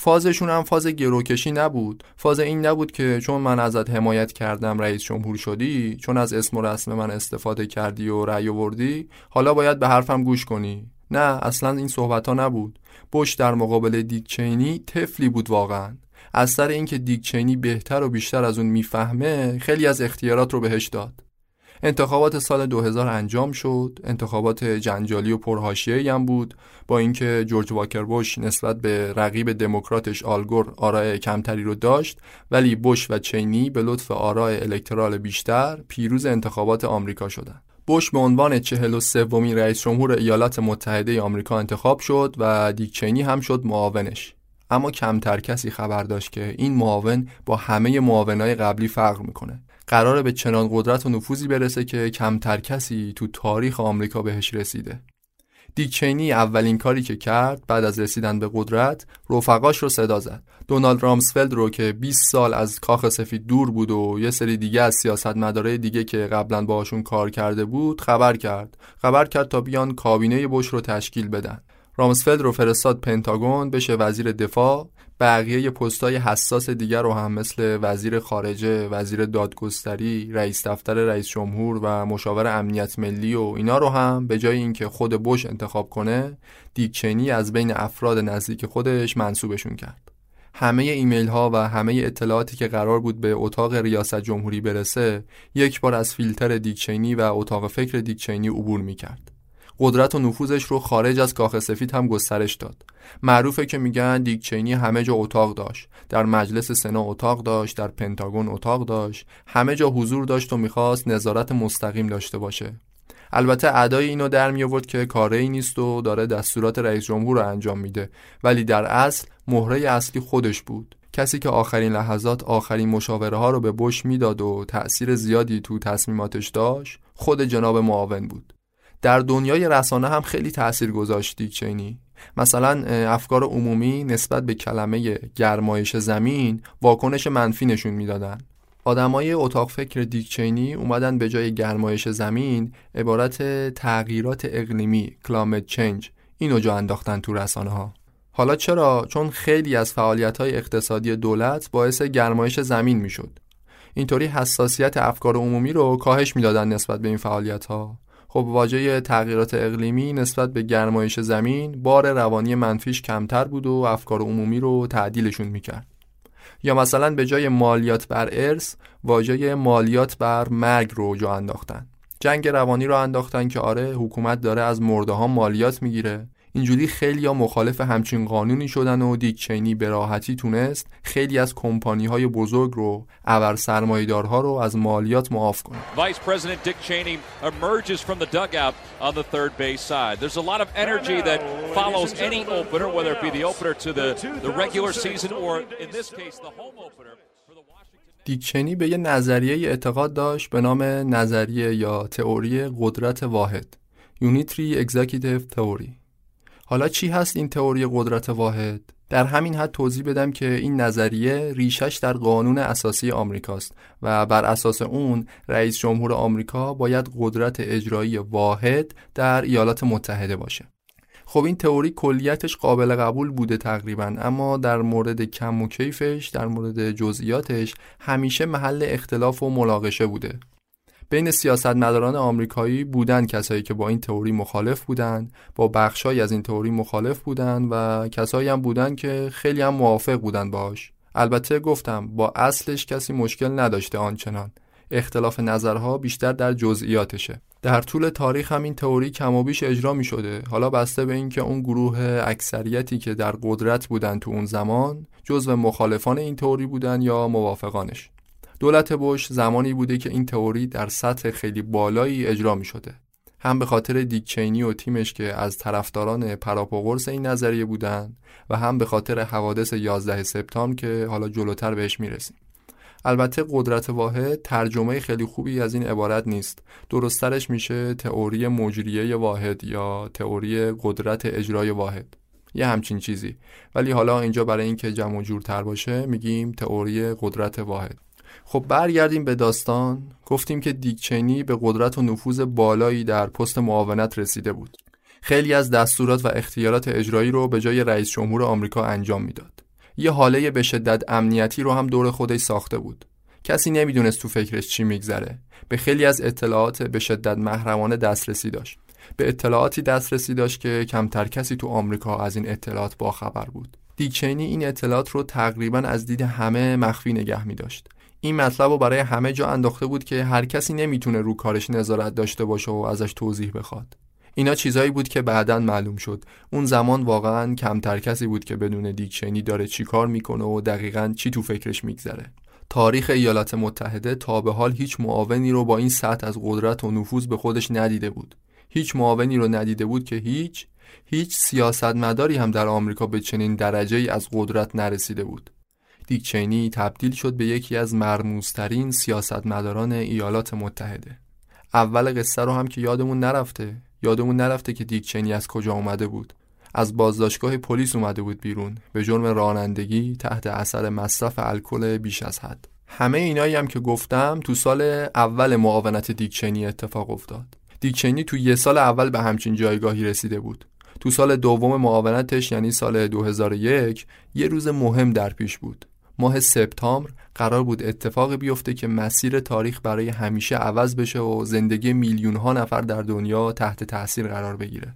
فازشون هم فاز گروکشی نبود. فاز این نبود که چون من ازت حمایت کردم رئیس جمهور شدی چون از اسم و رسم من استفاده کردی و رأی وردی حالا باید به حرفم گوش کنی. نه اصلا این صحبت ها نبود. بش در مقابل دیکچینی تفلی بود واقعا. از سر اینکه دیکچینی بهتر و بیشتر از اون می‌فهمه خیلی از اختیارات رو بهش داد. انتخابات سال 2000 انجام شد. انتخابات جنجالی و پرهاشیه‌ای هم بود. با اینکه جورج واکر بوش نسبت به رقیب دموکراتش آلگور آرای کمتری رو داشت ولی بوش و چینی به لطف آرای الکترال بیشتر پیروز انتخابات آمریکا شدند. بوش به عنوان چهل و سومین رئیس جمهور ایالات متحده آمریکا انتخاب شد و دیک چینی هم شد معاونش. اما کمتر کسی خبر داشت که این معاون با همه معاونای قبلی فرق می‌کنه. قراره به چنان قدرت و نفوذی برسه که کمتر کسی تو تاریخ آمریکا بهش رسیده. دیک چینی اولین کاری که کرد بعد از رسیدن به قدرت رفقاش رو صدا زد. دونالد رامسفلد رو که 20 سال از کاخ سفید دور بود و یه سری دیگه از سیاستمدارای دیگه که قبلا باهاشون کار کرده بود خبر کرد. خبر کرد تا بیان کابینه بش رو تشکیل بدن. رامسفلد رو فرستاد پنتاگون بشه وزیر دفاع. بقیه پستای حساس دیگر رو هم مثل وزیر خارجه، وزیر دادگستری، رئیس دفتر رئیس جمهور و مشاور امنیت ملی و اینا رو هم به جای اینکه خود بوش انتخاب کنه، دیکچنی از بین افراد نزدیک خودش منصوبشون کرد. همه ایمیل ها و همه اطلاعاتی که قرار بود به اتاق ریاست جمهوری برسه، یک بار از فیلتر دیکچینی و اتاق فکر دیکچینی عبور می‌کرد. قدرت و نفوذش رو خارج از کاخ سفید هم گسترش داد. معروفه که میگن دیک چینی همه جا اتاق داشت. در مجلس سنا اتاق داشت در پنتاگون اتاق داشت. همه جا حضور داشت و می‌خواست نظارت مستقیم داشته باشه. البته ادای اینو در می آورد که کاره ای نیست و داره دستورات رئیس جمهور رو انجام میده. ولی در اصل مهره اصلی خودش بود. کسی که آخرین لحظات آخرین مشاوره ها رو به بش می‌داد و تأثیر زیادی تو تصمیماتش داشت خود جناب معاون بود. در دنیای رسانه هم خیلی تأثیر گذاشت دیکچینی مثلا افکار عمومی نسبت به کلمه گرمایش زمین واکنش منفی نشون می‌دادن. آدمای اتاق فکر دیکچینی اومدن به جای گرمایش زمین عبارت تغییرات اقلیمی کلامت چنج اینو جا انداختن تو رسانه ها حالا چرا؟ چون خیلی از فعالیت های اقتصادی دولت باعث گرمایش زمین می‌شد. اینطوری حساسیت افکار عمومی رو کاهش می‌دادن نسبت به این فعالیت ها خب واژه تغییرات اقلیمی نسبت به گرمایش زمین بار روانی منفیش کمتر بود و افکار عمومی رو تعدیلشون می‌کرد. یا مثلا به جای مالیات بر ارث واژه مالیات بر مرگ رو جا انداختن. جنگ روانی رو انداختن که آره حکومت داره از مرده ها مالیات می‌گیره. اینجوری خیلی ها مخالف همچین قانونی شدن و دیک چینی به راحتی تونست خیلی از کمپانی های بزرگ رو ابر سرمایدارها رو از مالیات معاف کنه Vice President Dick Cheney emerges from the dugout on the third base side. There's a lot of energy that follows any opener, whether it be the opener to the, the regular season or in this case the home opener. دیک چینی به یه نظریه اعتقاد داشت به نام نظریه یا تئوری قدرت واحد Unitary Executive Theory حالا چی هست این تئوری قدرت واحد؟ در همین حد توضیح بدم که این نظریه ریشش در قانون اساسی آمریکاست و بر اساس اون رئیس جمهور آمریکا باید قدرت اجرایی واحد در ایالات متحده باشه. خب این تئوری کلیتش قابل قبول بوده تقریبا اما در مورد کم و کیفش در مورد جزئیاتش همیشه محل اختلاف و مناقشه بوده بین سیاستمداران آمریکایی بودن کسایی که با این تئوری مخالف بودن با بخشای از این تئوری مخالف بودن و کسایی هم بودن که خیلی هم موافق بودن باش البته گفتم با اصلش کسی مشکل نداشته آنچنان. اختلاف نظرها بیشتر در جزئیاتشه. در طول تاریخ هم این تئوری کم و بیش اجرا می شده حالا بسته به اینکه اون گروه اکثریتی که در قدرت بودن تو اون زمان جزو مخالفان این تئوری بودن یا موافقانش. دولت بوش زمانی بوده که این تئوری در سطح خیلی بالایی اجرا می شده. هم به خاطر دیکچینی و تیمش که از طرفداران پراپاگورس این نظریه بودن و هم به خاطر حوادث 11 سپتامبر که حالا جلوتر بهش می‌رسیم. البته قدرت واحد ترجمه خیلی خوبی از این عبارت نیست. درسترش میشه تئوری مجریه واحد یا تئوری قدرت اجرای واحد. یه همچین چیزی. ولی حالا اینجا برای اینکه جمع جورتر باشه میگیم تئوری قدرت واحد. خب برگردیم به داستان. گفتیم که دیکچینی به قدرت و نفوذ بالایی در پست معاونت رسیده بود. خیلی از دستورات و اختیارات اجرایی رو به جای رئیس جمهور آمریکا انجام می‌داد. یه حاله به شدت امنیتی رو هم دور خودش ساخته بود. کسی نمی‌دونست تو فکرش چی میگذره. به خیلی از اطلاعات به شدت محرمانه دسترسی داشت. به اطلاعاتی دسترسی داشت که کمتر کسی تو آمریکا از این اطلاعات باخبر بود. دیکچینی این اطلاعات رو تقریبا از دید همه مخفی نگه می داشت این مطلب رو برای همه جا انداخته بود که هر کسی نمی‌تونه رو کارش نظارت داشته باشه و ازش توضیح بخواد. اینا چیزایی بود که بعدا معلوم شد. اون زمان واقعا کمتر کسی بود که بدون دیکشنی داره چی کار می‌کنه و دقیقا چی تو فکرش میگذره. تاریخ ایالات متحده تا به حال هیچ معاونی رو با این سطح از قدرت و نفوذ به خودش ندیده بود. هیچ معاونی رو ندیده بود که هیچ هیچ سیاستمداری هم در آمریکا به چنین درجه ای از قدرت نرسیده بود. دیکچینی تبدیل شد به یکی از مرموزترین سیاستمداران ایالات متحده. اول قصه رو هم که یادمون نرفته. یادمون نرفته که دیکچینی از کجا اومده بود. از بازداشتگاه پلیس اومده بود بیرون. به جرم رانندگی تحت اثر مصرف الکل بیش از حد. همه اینایی هم که گفتم تو سال اول معاونت دیکچینی اتفاق افتاد. دیکچینی تو یه سال اول به همچین جایگاهی رسیده بود. تو سال دوم معاونتش یعنی سال 2001 یه روز مهم در پیش بود. ماه سپتامبر قرار بود اتفاقی بیفته که مسیر تاریخ برای همیشه عوض بشه و زندگی میلیون ها نفر در دنیا تحت تاثیر قرار بگیره.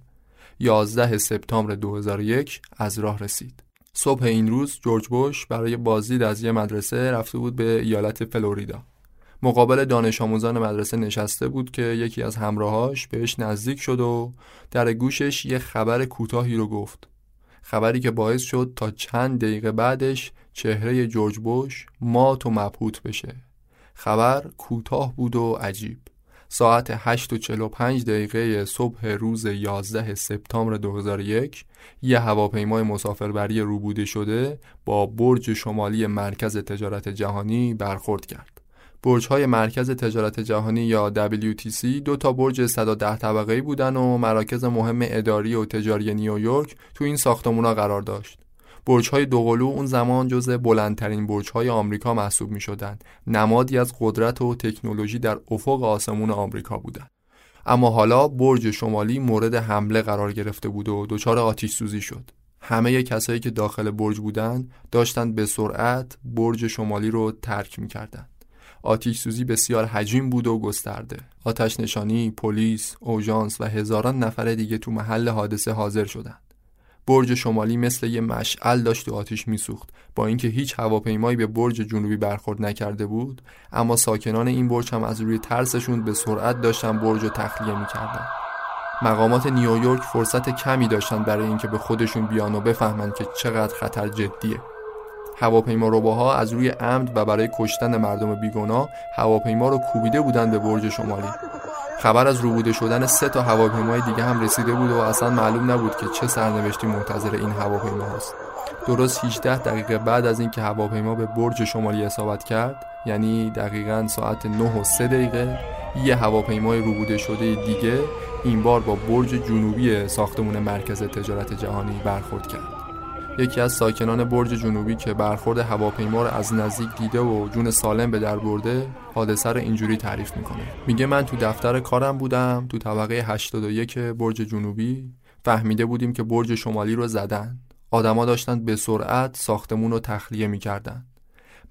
11 سپتامبر 2001 از راه رسید. صبح این روز جورج بوش برای بازدید از یه مدرسه رفته بود به ایالت فلوریدا. مقابل دانش آموزان مدرسه نشسته بود که یکی از همراهاش بهش نزدیک شد و در گوشش یه خبر کوتاهی رو گفت. خبری که باعث شد تا چند دقیقه بعدش چهره جورج بوش مات و مبهوت بشه خبر کوتاه بود و عجیب ساعت 8 و 45 دقیقه صبح روز 11 سپتامبر 2001 یه هواپیمای مسافربری روبوده شده با برج شمالی مرکز تجارت جهانی برخورد کرد. برج های مرکز تجارت جهانی یا WTC دو تا برج 110 طبقه‌ای بودن و مراکز مهم اداری و تجاری نیویورک تو این ساختمونا قرار داشت. برج های دوقلو اون زمان جزء بلندترین برج های آمریکا محسوب می شدن. نمادی از قدرت و تکنولوژی در افق آسمون آمریکا بودند. اما حالا برج شمالی مورد حمله قرار گرفته بود و دچار آتیش سوزی شد. همه کسایی که داخل برج بودند داشتند به سرعت برج شمالی رو ترک می‌کردند. آتیش سوزی بسیار حجیم بود و گسترده. آتش نشانی، پلیس، اوژانس و هزاران نفر دیگه تو محل حادثه حاضر شدند. برج شمالی مثل یه مشعل داشت و آتیش میسوخت. با اینکه هیچ هواپیمایی به برج جنوبی برخورد نکرده بود اما ساکنان این برج هم از روی ترسشون به سرعت داشتن برج رو تخلیه می‌کردن. مقامات نیویورک فرصت کمی داشتن برای اینکه به خودشون بیان و بفهمند که چقدر خطر جدیه. هواپیما روباها از روی عمد و برای کشتن مردم بیگناه هواپیما رو کوبیده بودند به برج شمالی. خبر از روبوده شدن سه تا هواپیمای دیگه هم رسیده بود و اصلا معلوم نبود که چه سرنوشتی منتظر این هواپیما هست. درست 18 دقیقه بعد از اینکه هواپیما به برج شمالی اصابت کرد یعنی دقیقا ساعت 9 و 3 دقیقه یه هواپیمای روبوده شده دیگه این بار با برج جنوبی ساختمون مرکز تجارت جهانی برخورد کرد. یکی از ساکنان برج جنوبی که برخورد هواپیما رو از نزدیک دیده و جون سالم به در برده حادثه رو اینجوری تعریف می‌کنه. میگه من تو دفتر کارم بودم تو طبقه 81 برج جنوبی. فهمیده بودیم که برج شمالی رو زدن. آدما داشتن به سرعت ساختمون رو تخلیه می‌کردن.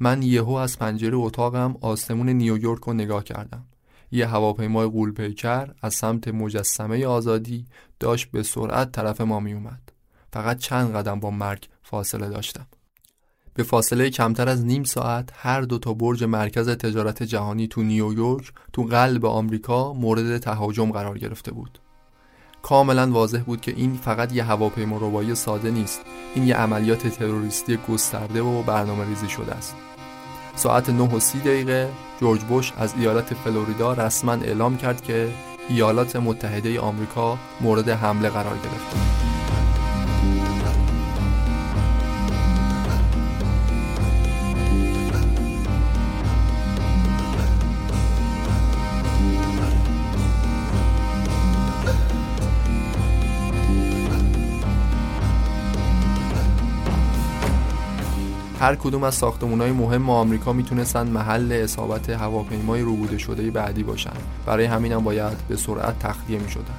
من یهو از پنجره اتاقم آسمون نیویورک رو نگاه کردم. یه هواپیمای قولپیکر از سمت مجسمه آزادی داشت به سرعت طرف ما میومد فقط چند قدم با مرگ فاصله داشتم. به فاصله کمتر از نیم ساعت هر دو تا برج مرکز تجارت جهانی تو نیویورک تو قلب آمریکا مورد تهاجم قرار گرفته بود. کاملا واضح بود که این فقط یه هواپیما روبایی ساده نیست. این یه عملیات تروریستی گسترده و برنامه ریزی شده است. ساعت 9 و 30 دقیقه جورج بوش از ایالت فلوریدا رسما اعلام کرد که ایالات متحده آمریکا مورد حمله قرار گرفته. هر کدوم از ساختمانهای مهم آمریکا می‌تونستن محل اصابت هواپیمای روبوده شده بعدی باشن. برای همین هم باید به سرعت تخلیه می‌شدن.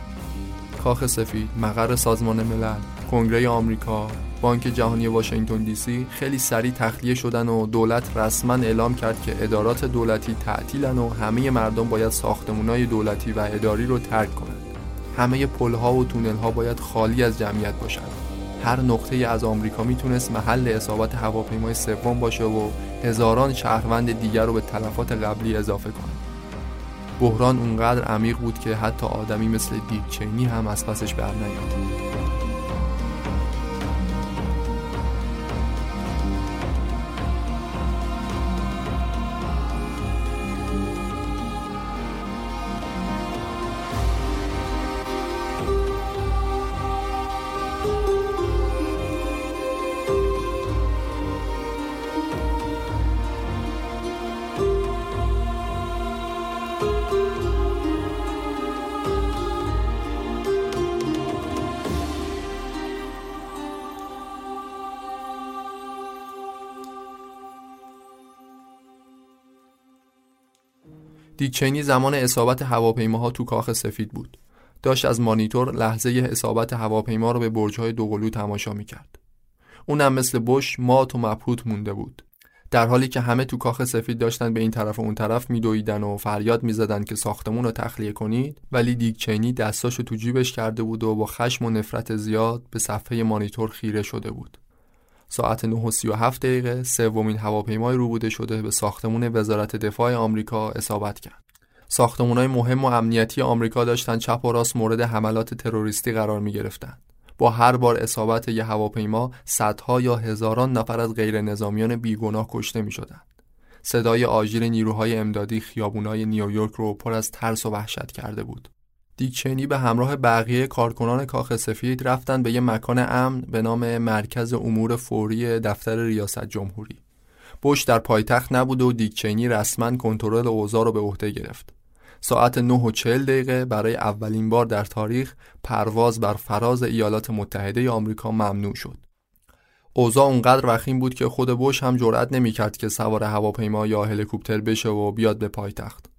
کاخ سفید مقر سازمان ملل کنگره آمریکا بانک جهانی واشنگتن دی سی خیلی سریع تخلیه شدن و دولت رسما اعلام کرد که ادارات دولتی تعطیلن و همه مردم باید ساختمانهای دولتی و اداری رو ترک کنند. همه پلها و تونلها باید خالی از جمعیت باشند. هر نقطه از آمریکا می‌تونست محل اصابت هواپیمای سوم باشه و هزاران شهروند دیگر رو به تلفات قبلی اضافه کنه. بحران اونقدر عمیق بود که حتی آدمی مثل دیک چینی هم از پسش بر دیکچینی زمان اصابت هواپیماها تو کاخ سفید بود. داشت از مانیتور لحظه اصابت هواپیما رو به برج‌های دوقلو تماشا می‌کرد. اونم مثل بش مات و مبهوت مونده بود. در حالی که همه تو کاخ سفید داشتن به این طرف و اون طرف میدویدن و فریاد می‌زدن که ساختمون رو تخلیه کنید ولی دیکچینی دستاشو تو جیبش کرده بود و با خشم و نفرت زیاد به صفحه مانیتور خیره شده بود. ساعت 9 و 37 دقیقه سومین هواپیمای روبوده شده به ساختمون وزارت دفاع آمریکا اصابت کرد. ساختمانهای مهم و امنیتی آمریکا داشتن چپ و راست مورد حملات تروریستی قرار می گرفتن. با هر بار اصابت یه هواپیما صدها یا هزاران نفر از غیر نظامیان بیگناه کشته می شدن. صدای آژیر نیروهای امدادی خیابونای نیویورک رو پر از ترس و وحشت کرده بود. دیکچنی به همراه بقیه کارکنان کاخ سفید رفتن به یه مکان امن به نام مرکز امور فوری دفتر ریاست جمهوری. بوش در پایتخت نبود و دیکچنی رسما کنترل اوضاع رو به عهده گرفت. ساعت 9 و 40 دقیقه برای اولین بار در تاریخ پرواز بر فراز ایالات متحده آمریکا ممنوع شد. اوضاع اونقدر وخیم بود که خود بوش هم جرأت نمی‌کرد که سوار هواپیما یا هلیکوپتر بشه و بیاد به پایتخت.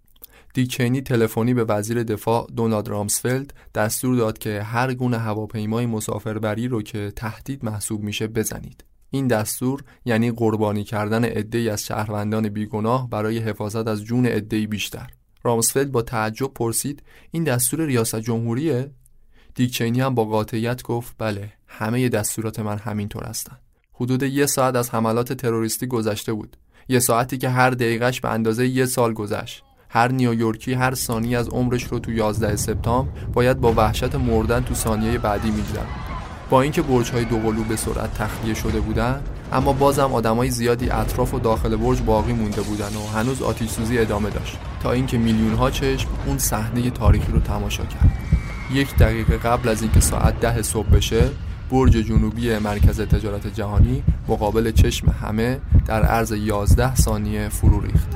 دیکچینی تلفنی به وزیر دفاع دونالد رامسفلد دستور داد که هر گونه هواپیمای مسافربری رو که تهدید محسوب میشه بزنید. این دستور یعنی قربانی کردن عده‌ای از شهروندان بیگناه برای حفاظت از جون عده‌ای بیشتر. رامسفلد با تعجب پرسید این دستور ریاست جمهوریه؟ دیکچینی هم با قاطعیت گفت بله همه دستورات من همینطور هستن. حدود یه ساعت از حملات تروریستی گذشته بود. یه ساعتی که هر دقیقش به اندازه یه سال گذشت. هر نیویورکی هر ثانی از عمرش رو تو 11 سپتامبر باید با وحشت مردن تو ثانیه بعدی میگذرد. با اینکه برج‌های دوقلو به سرعت تخلیه شده بودند اما بازم آدمای زیادی اطراف و داخل برج باقی مونده بودن و هنوز آتیش سوزی ادامه داشت تا اینکه میلیون ها چشم اون صحنه تاریخی رو تماشا کرد یک دقیقه قبل از اینکه ساعت ده صبح بشه برج جنوبی مرکز تجارت جهانی مقابل چشم همه در عرض 11 ثانیه فرو ریخت.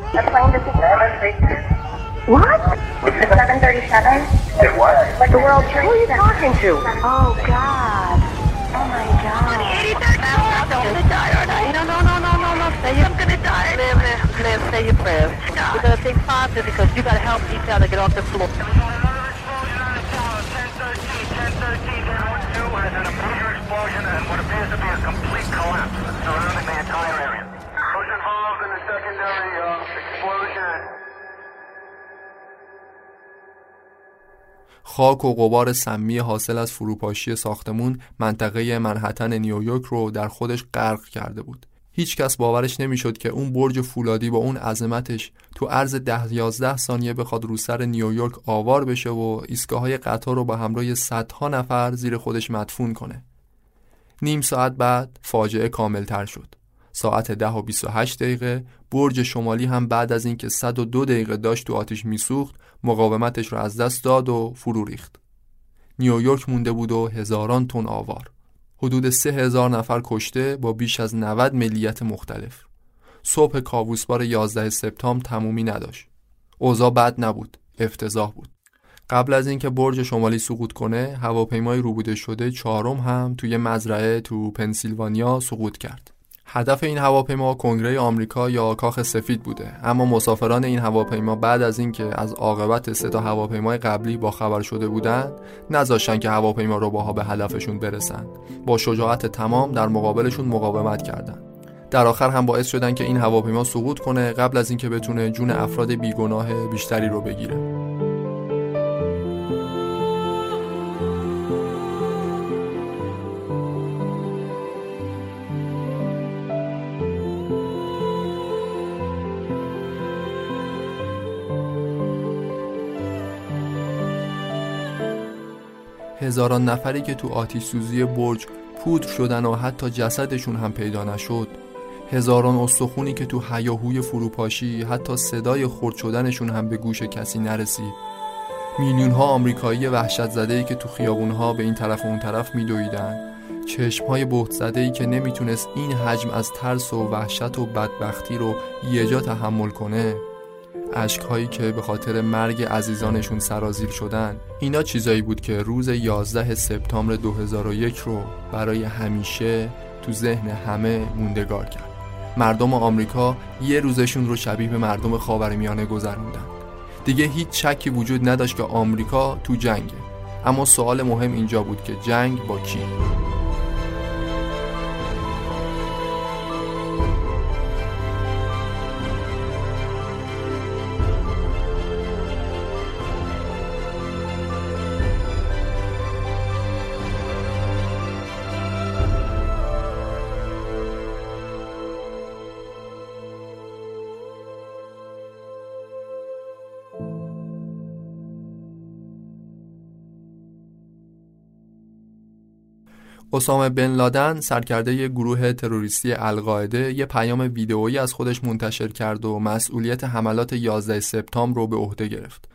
Explosion and what appears to be a complete collapse surrounding the entire area. Who's involved in the secondary uh, explosion? خاک و غبار سمی حاصل از فروپاشی ساختمون منطقه منحتن نیویورک رو در خودش غرق کرده بود. هیچ کس باورش نمی‌شد که اون برج فولادی با اون عظمتش تو عرض ده یازده ثانیه بخواد رو سر نیویورک آوار بشه و ایستگاه های قطار رو به همراه صدها نفر زیر خودش مدفون کنه. نیم ساعت بعد فاجعه کامل تر شد. ساعت ده و 28 دقیقه برج شمالی هم بعد از اینکه 102 دقیقه داشت تو آتیش میسوخت مقاومتش رو از دست داد و فرو ریخت. نیویورک مونده بود و هزاران تن آوار. حدود سه هزار نفر کشته با بیش از 90 ملیت مختلف. صبح کاووسبار 11 سپتامبر تمومی نداشت. اوضاع بد نبود، افتضاح بود. قبل از اینکه برج شمالی سقوط کنه، هواپیمای روبوده شده چهارم هم توی مزرعه تو پنسیلوانیا سقوط کرد. هدف این هواپیما کنگره آمریکا یا کاخ سفید بوده. اما مسافران این هواپیما بعد از اینکه از عاقبت سه تا هواپیمای قبلی با خبر شده بودند نذاشتن که هواپیما رو باها به هدفشون برسن. با شجاعت تمام در مقابلشون مقاومت کردند در آخر هم باعث شدن که این هواپیما سقوط کنه قبل از اینکه بتونه جون افراد بیگناه بیشتری رو بگیره. هزاران نفری که تو آتیش سوزی برج پودر شدن و حتی جسدشون هم پیدا نشد. هزاران استخونی که تو هیاهوی فروپاشی حتی صدای خرد شدنشون هم به گوش کسی نرسید. میلیون ها آمریکایی وحشت زده ای که تو خیابون ها به این طرف و اون طرف میدویدن. چشم های بهت زده ای که نمی‌تونست این حجم از ترس و وحشت و بدبختی رو یه جا تحمل کنه. هایی که به خاطر مرگ عزیزانشون سرازیر شدن. اینا چیزایی بود که روز 11 سپتامبر 2001 رو برای همیشه تو ذهن همه موندگار کرد. مردم آمریکا یه روزشون رو شبیه به مردم خاورمیانه گذروندن. دیگه هیچ شکی وجود نداشت که آمریکا تو جنگه. اما سوال مهم اینجا بود که جنگ با کی؟ اسامه بن لادن سرکرده گروه تروریستی القاعده یه پیام ویدئویی از خودش منتشر کرد و مسئولیت حملات 11 سپتامبر رو به عهده گرفت.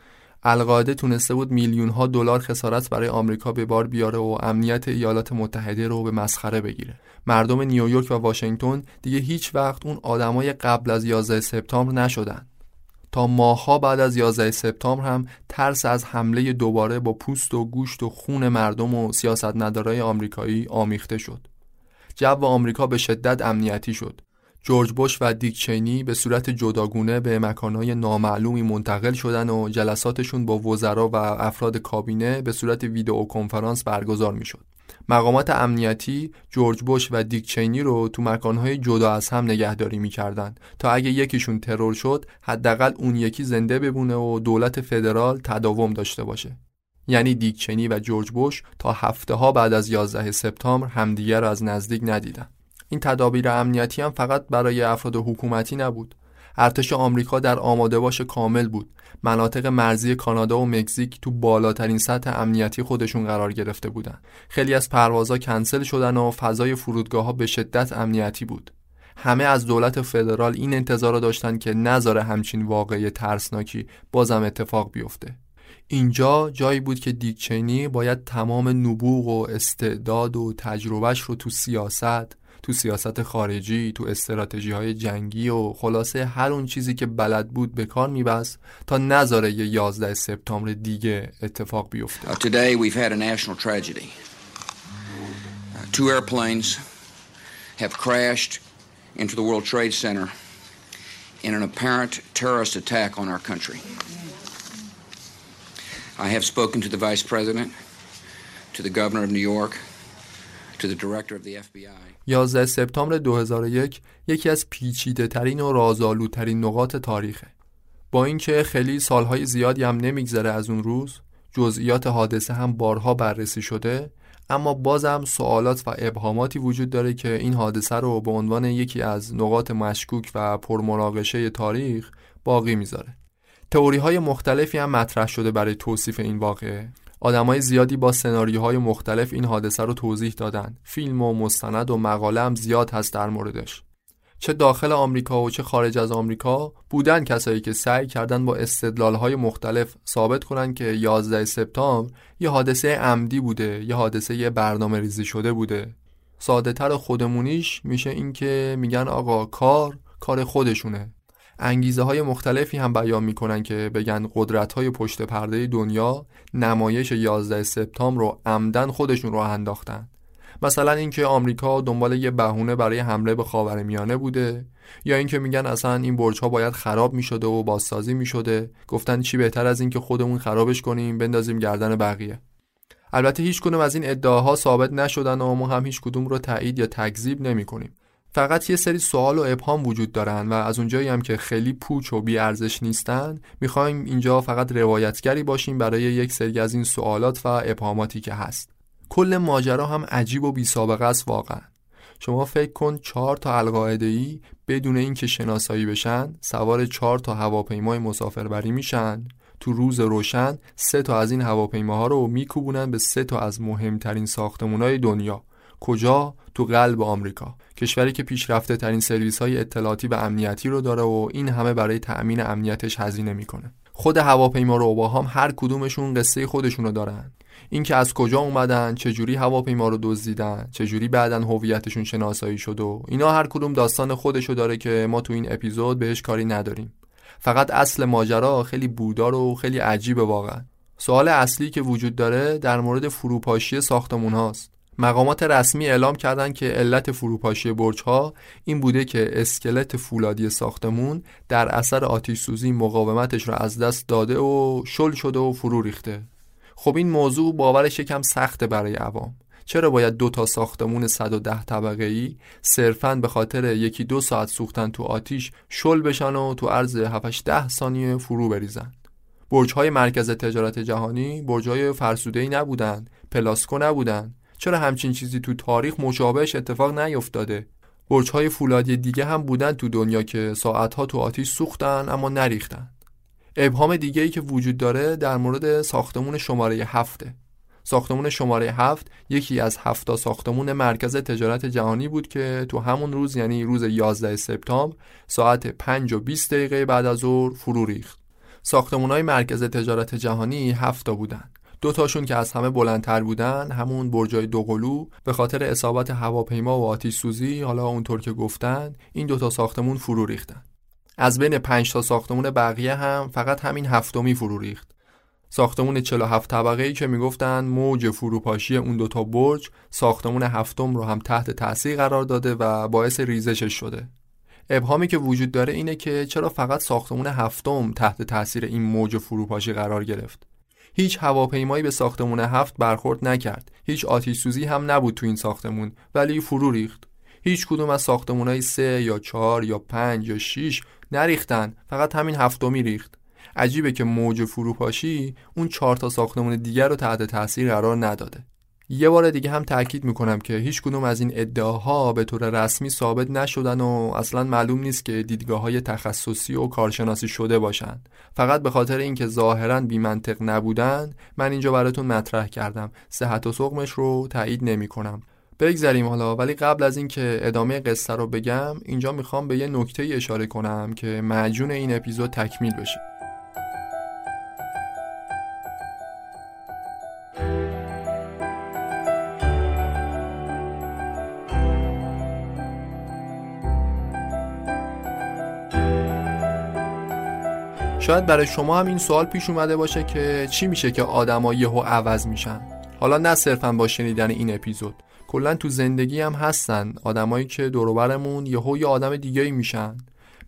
القاعده تونسته بود میلیون ها دلار خسارت برای آمریکا به بار بیاره و امنیت ایالات متحده رو به مسخره بگیره. مردم نیویورک و واشنگتن دیگه هیچ وقت اون آدمای قبل از 11 سپتامبر نشدن. تا ماهها بعد از 11 سپتامبر هم ترس از حمله دوباره با پوست و گوشت و خون مردم و سیاستمدارای آمریکایی آمیخته شد. جو آمریکا به شدت امنیتی شد. جورج بوش و دیک چینی به صورت جداگونه به مکانهای نامعلومی منتقل شدن و جلساتشون با وزرا و افراد کابینه به صورت ویدئو کنفرانس برگزار می‌شد. مقامات امنیتی جورج بوش و دیک چینی رو تو مکانهای جدا از هم نگهداری می‌کردند تا اگه یکیشون ترور شد حداقل اون یکی زنده بمونه و دولت فدرال تداوم داشته باشه. یعنی دیک چینی و جورج بوش تا هفته ها بعد از 11 سپتامبر همدیگر رو از نزدیک ندیدن. این تدابیر امنیتی هم فقط برای افراد حکومتی نبود. ارتش آمریکا در آماده باش کامل بود. مناطق مرزی کانادا و مکزیک تو بالاترین سطح امنیتی خودشون قرار گرفته بودن. خیلی از پروازها کنسل شدن و فضای فرودگاه ها به شدت امنیتی بود. همه از دولت فدرال این انتظار داشتن که نذاره همچین واقعی ترسناکی بازم اتفاق بیفته. اینجا جایی بود که دیک چینی باید تمام نبوغ و استعداد و تجربهش رو تو سیاست تو سیاست خارجی تو استراتژی های جنگی و خلاصه هر اون چیزی که بلد بود به کار میبست تا نذاره یه 11 سپتامبر دیگه اتفاق بیفته Uh, today we've had a national tragedy. Uh, two airplanes have crashed into the World Trade Center in an apparent terrorist attack on our country. I have spoken to the Vice President, to the Governor of New York, to the Director of the FBI. 11 سپتامبر 2001 یکی از پیچیده ترین و رازآلودترین نقاط تاریخه. با اینکه خیلی سالهای زیادی هم نمیگذره از اون روز، جزئیات حادثه هم بارها بررسی شده، اما بازم سوالات و ابهاماتی وجود داره که این حادثه رو به عنوان یکی از نقاط مشکوک و پرمناقشه تاریخ باقی می‌ذاره. تئوری های مختلفی هم مطرح شده برای توصیف این واقعه آدمای زیادی با سناریوهای مختلف این حادثه رو توضیح دادن فیلم و مستند و مقاله هم زیاد هست در موردش. چه داخل آمریکا و چه خارج از آمریکا بودن کسایی که سعی کردن با استدلالهای مختلف ثابت کنن که 11 سپتامبر یه حادثه عمدی بوده یه حادثه برنامه ریزی شده بوده. ساده تر خودمونیش میشه اینکه میگن آقا کار کار خودشونه. انگیزه های مختلفی هم بیان می‌کنن که بگن قدرت های پشت پرده دنیا نمایش 11 سپتامبر رو عمدن خودشون رو انداختن. مثلا اینکه آمریکا دنبال یه بهونه برای حمله به خاورمیانه بوده یا اینکه میگن اصلا این برج ها باید خراب می‌شده و بازسازی می‌شده. گفتن چی بهتر از اینکه خودمون خرابش کنیم بندازیم گردن بقیه. البته هیچ کدوم از این ادعاها ثابت نشدن و ما هم هیچ کدوم رو تایید یا تکذیب نمی‌کنیم. فقط یه سری سوال و ابهام وجود دارن و از اونجایی هم که خیلی پوچ و بی ارزش نیستن می‌خوایم اینجا فقط روایتگری باشیم برای یک سری از این سوالات و ابهاماتی که هست. کل ماجرا هم عجیب و بی سابقه است واقعا. شما فکر کن چهار تا القاعده ای بدون اینکه شناسایی بشن سوار چهار تا هواپیمای مسافربری میشن تو روز روشن سه تا از این هواپیماها رو میکوبونن به سه تا از مهمترین ساختمونای دنیا. کجا تو قلب آمریکا. کشوری که پیشرفته ترین سرویس های اطلاعاتی و امنیتی رو داره و این همه برای تأمین امنیتش هزینه می‌کنه. خود هواپیما رو هم هر کدومشون قصه خودشونو دارن. اینکه از کجا اومدن چجوری هواپیما رو دزدیدن چجوری بعدا هویتشون شناسایی شد و اینا هر کدوم داستان خودشو داره که ما تو این اپیزود بهش کاری نداریم. فقط اصل ماجرا خیلی بودار و خیلی عجیبه واقعا. سوال اصلی که وجود داره در مورد فروپاشی ساختمون هاست. مقامات رسمی اعلام کردند که علت فروپاشی برج ها این بوده که اسکلت فولادی ساختمون در اثر آتش سوزی مقاومتش رو از دست داده و شل شده و فرو ریخته. خب این موضوع باورش یکم سخته برای عوام. چرا باید دو تا ساختمون 110 طبقه ای صرفاً به خاطر یکی دو ساعت سوختن تو آتیش شل بشن و تو عرض 7 ده ثانیه فرو بریزن؟ برج های مرکز تجارت جهانی برج های فرسوده ای نبودن پلاسکو نبودن. چرا همچین چیزی تو تاریخ مشابهش اتفاق نیفتاده برج های فولادی دیگه هم بودن تو دنیا که ساعتها تو آتیش سوختن اما نریختن ابهام دیگه ای که وجود داره در مورد ساختمون شماره هفته ساختمون شماره هفت یکی از هفتا ساختمون مرکز تجارت جهانی بود که تو همون روز یعنی روز 11 سپتامبر ساعت 5 و 20 دقیقه بعد از ظهر فرو ریخت. ساختمون های مرکز تجارت جهانی هفتا بودن. دو تاشون که از همه بلندتر بودن همون برجای دوقلو به خاطر اصابت هواپیما و آتیش سوزی حالا اونطور که گفتن این دوتا ساختمون فرو ریختن. از بین پنج تا ساختمون بقیه هم فقط همین هفتمی فرو ریخت. ساختمون 47 طبقه ای که می‌گفتن موج فروپاشی اون دوتا برج ساختمون هفتم رو هم تحت تاثیر قرار داده و باعث ریزشش شده. ابهامی که وجود داره اینه که چرا فقط ساختمون هفتم تحت تاثیر این موج فروپاشی قرار گرفت. هیچ هواپیمایی به ساختمون هفت برخورد نکرد. هیچ آتیش سوزی هم نبود تو این ساختمون ولی فرو ریخت. هیچ کدوم از ساختمون سه یا چهار یا پنج یا شیش نریختن فقط همین هفتمی ریخت. عجیبه که موج فروپاشی اون چهار تا ساختمون دیگر رو تحت تاثیر قرار نداده یه بار دیگه هم تاکید می‌کنم که هیچ کدوم از این ادعاها به طور رسمی ثابت نشدن و اصلا معلوم نیست که دیدگاه های تخصصی و کارشناسی شده باشن فقط به خاطر اینکه ظاهرا بی منطق نبودن من اینجا براتون مطرح کردم. صحت و سقمش رو تایید نمی کنم بگذریم حالا ولی قبل از اینکه ادامه قصه رو بگم اینجا می‌خوام به یه نکته اشاره کنم که معجون این اپیزود تکمیل بشه. شاید برای شما هم این سوال پیش اومده باشه که چی میشه که آدما یهو عوض میشن. حالا نه صرفا با شنیدن این اپیزود. کلا تو زندگی هم هستن آدمایی که دوروبرمون یهو یه آدم دیگه میشن.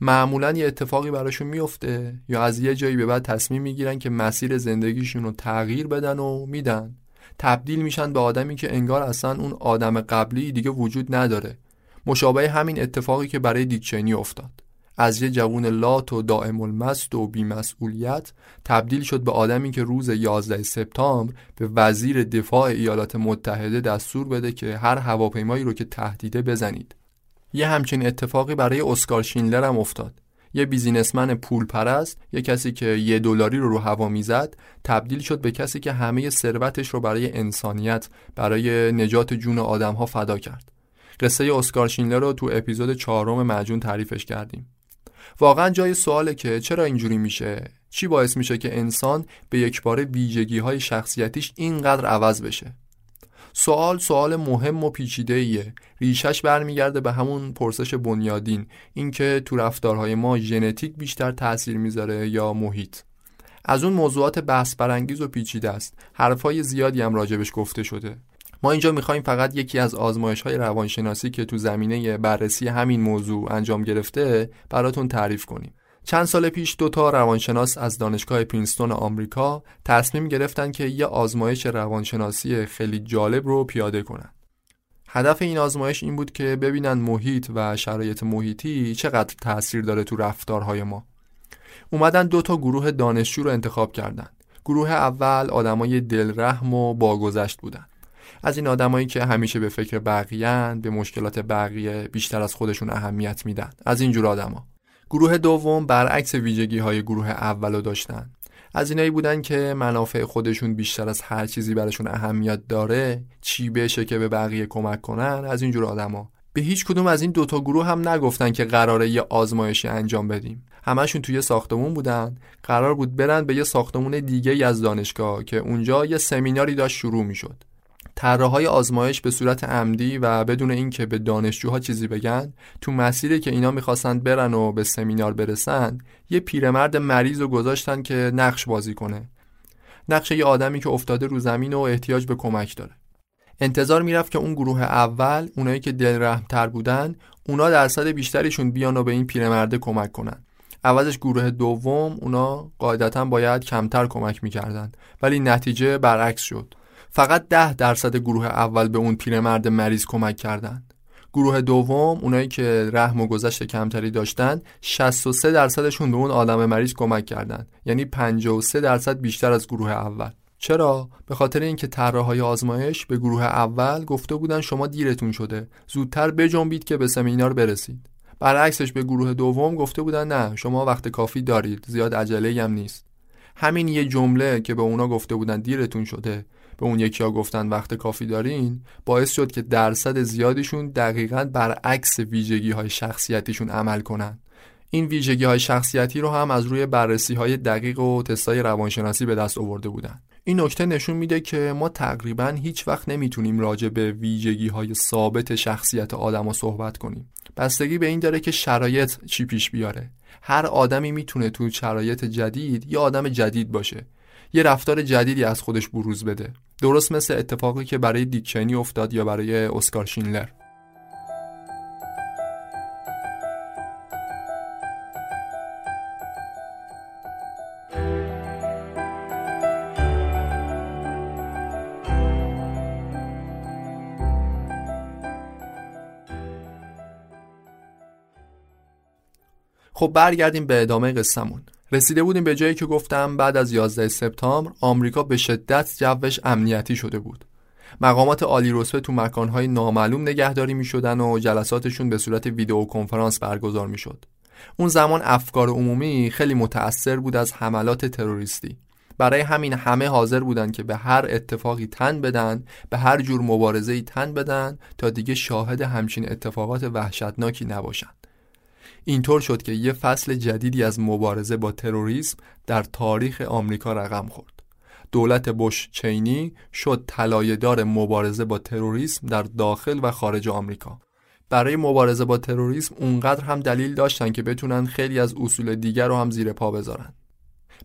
معمولا یه اتفاقی براشون میفته یا از یه جایی به بعد تصمیم می‌گیرن که مسیر زندگیشون رو تغییر بدن و میدن. تبدیل میشن به آدمی که انگار اصلا اون آدم قبلی دیگه وجود نداره. مشابه همین اتفاقی که برای دیکچنی افتاد. از یه جوون لات و دائم المست و بیمسئولیت تبدیل شد به آدمی که روز 11 سپتامبر به وزیر دفاع ایالات متحده دستور بده که هر هواپیمایی رو که تهدیده بزنید. یه همچین اتفاقی برای اسکار شینلر هم افتاد. یه بیزینسمن پول پرست، یه کسی که یه دلاری رو رو هوا می‌زد، تبدیل شد به کسی که همه ثروتش رو برای انسانیت، برای نجات جون آدمها فدا کرد. قصه اسکار شینلر رو تو اپیزود چهارم مجون تعریفش کردیم. واقعا جای سواله که چرا اینجوری میشه؟ چی باعث میشه که انسان به یک بار ویژگی های شخصیتیش اینقدر عوض بشه؟ سوال سوال مهم و پیچیده ایه ریشش برمیگرده به همون پرسش بنیادین اینکه تو رفتارهای ما ژنتیک بیشتر تاثیر می‌ذاره یا محیط. از اون موضوعات بحث برانگیز و پیچیده است. حرفای زیادی هم راجبش گفته شده. ما اینجا می‌خوایم فقط یکی از آزمایش های روانشناسی که تو زمینه بررسی همین موضوع انجام گرفته براتون تعریف کنیم. چند سال پیش دو تا روانشناس از دانشگاه پرینستون آمریکا تصمیم گرفتن که یه آزمایش روانشناسی خیلی جالب رو پیاده کنن. هدف این آزمایش این بود که ببینن محیط و شرایط محیطی چقدر تاثیر داره تو رفتارهای ما. اومدن دو تا گروه دانشجو رو انتخاب کردن. گروه اول آدمای دلرحم و باگذشت بودن. از این آدمایی که همیشه به فکر بقیه‌اند به مشکلات بقیه بیشتر از خودشون اهمیت میدن. از این جور آدما گروه دوم برعکس ویژگی های گروه اولو داشتن. از اینایی بودن که منافع خودشون بیشتر از هر چیزی براشون اهمیت داره چی بشه که به بقیه کمک کنن از این جور آدما به هیچ کدوم از این دوتا گروه هم نگفتن که قراره یه آزمایشی انجام بدیم. همشون توی ساختمون بودن. قرار بود برن به یه ساختمون دیگه از دانشگاه که اونجا یه سمیناری داشت شروع می‌شد. های آزمایش به صورت عمدی و بدون اینکه به دانشجوها چیزی بگن تو مسیری که اینا می‌خواستند برن و به سمینار برسن یه پیرمرد مریض رو گذاشتن که نقش بازی کنه. نقش یه آدمی که افتاده رو زمین و احتیاج به کمک داره. انتظار می‌رفت که اون گروه اول اونایی که دلرحمتر بودن اونا درصد بیشتریشون بیان و به این پیرمرده کمک کنن. عوضش گروه دوم اونا قاعدتا باید کمتر کمک می‌کردن. ولی نتیجه برعکس شد. فقط ده درصد گروه اول به اون پیرمرد مریض کمک کردند. گروه دوم اونایی که رحم و گذشت کمتری داشتن 63 درصدشون به اون آدم مریض کمک کردند یعنی 53 درصد بیشتر از گروه اول. چرا؟ به خاطر اینکه طراحهای آزمایش به گروه اول گفته بودن شما دیرتون شده. زودتر بجنبید که به سمینار برسید. برعکسش به گروه دوم گفته بودن نه شما وقت کافی دارید. زیاد عجله هم نیست. همین یه جمله که به اونا گفته بودن دیرتون شده. به اون یکی ها گفتن وقت کافی دارین باعث شد که درصد زیادیشون دقیقا برعکس ویژگی های شخصیتیشون عمل کنن. این ویژگی های شخصیتی رو هم از روی بررسی های دقیق و تستای روانشناسی به دست آورده بودن. این نکته نشون میده که ما تقریبا هیچ وقت نمی‌تونیم راجع به ویژگی های ثابت شخصیت آدم صحبت کنیم. بستگی به این داره که شرایط چی پیش بیاره. هر آدمی می‌تونه تو شرایط جدید یه آدم جدید باشه. یه رفتار جدیدی از خودش بروز بده. درست مثل اتفاقی که برای دیکچنی افتاد یا برای اسکار شینلر. خب برگردیم به ادامه قصهمون. رسیده بودیم به جایی که گفتم بعد از 11 سپتامبر آمریکا به شدت جوش امنیتی شده بود مقامات عالی رتبه تو مکانهای نامعلوم نگهداری می شدن و جلساتشون به صورت ویدیو کنفرانس برگزار می شد. اون زمان افکار عمومی خیلی متأثر بود از حملات تروریستی. برای همین همه حاضر بودن که به هر اتفاقی تن بدن به هر جور مبارزه‌ای تن بدن تا دیگه شاهد همچین اتفاقات وحشتناکی نباشند. اینطور شد که یه فصل جدیدی از مبارزه با تروریسم در تاریخ آمریکا رقم خورد. دولت بوش چینی شد طلایه‌دار مبارزه با تروریسم در داخل و خارج آمریکا. برای مبارزه با تروریسم اونقدر هم دلیل داشتن که بتونن خیلی از اصول دیگر رو هم زیر پا بذارن.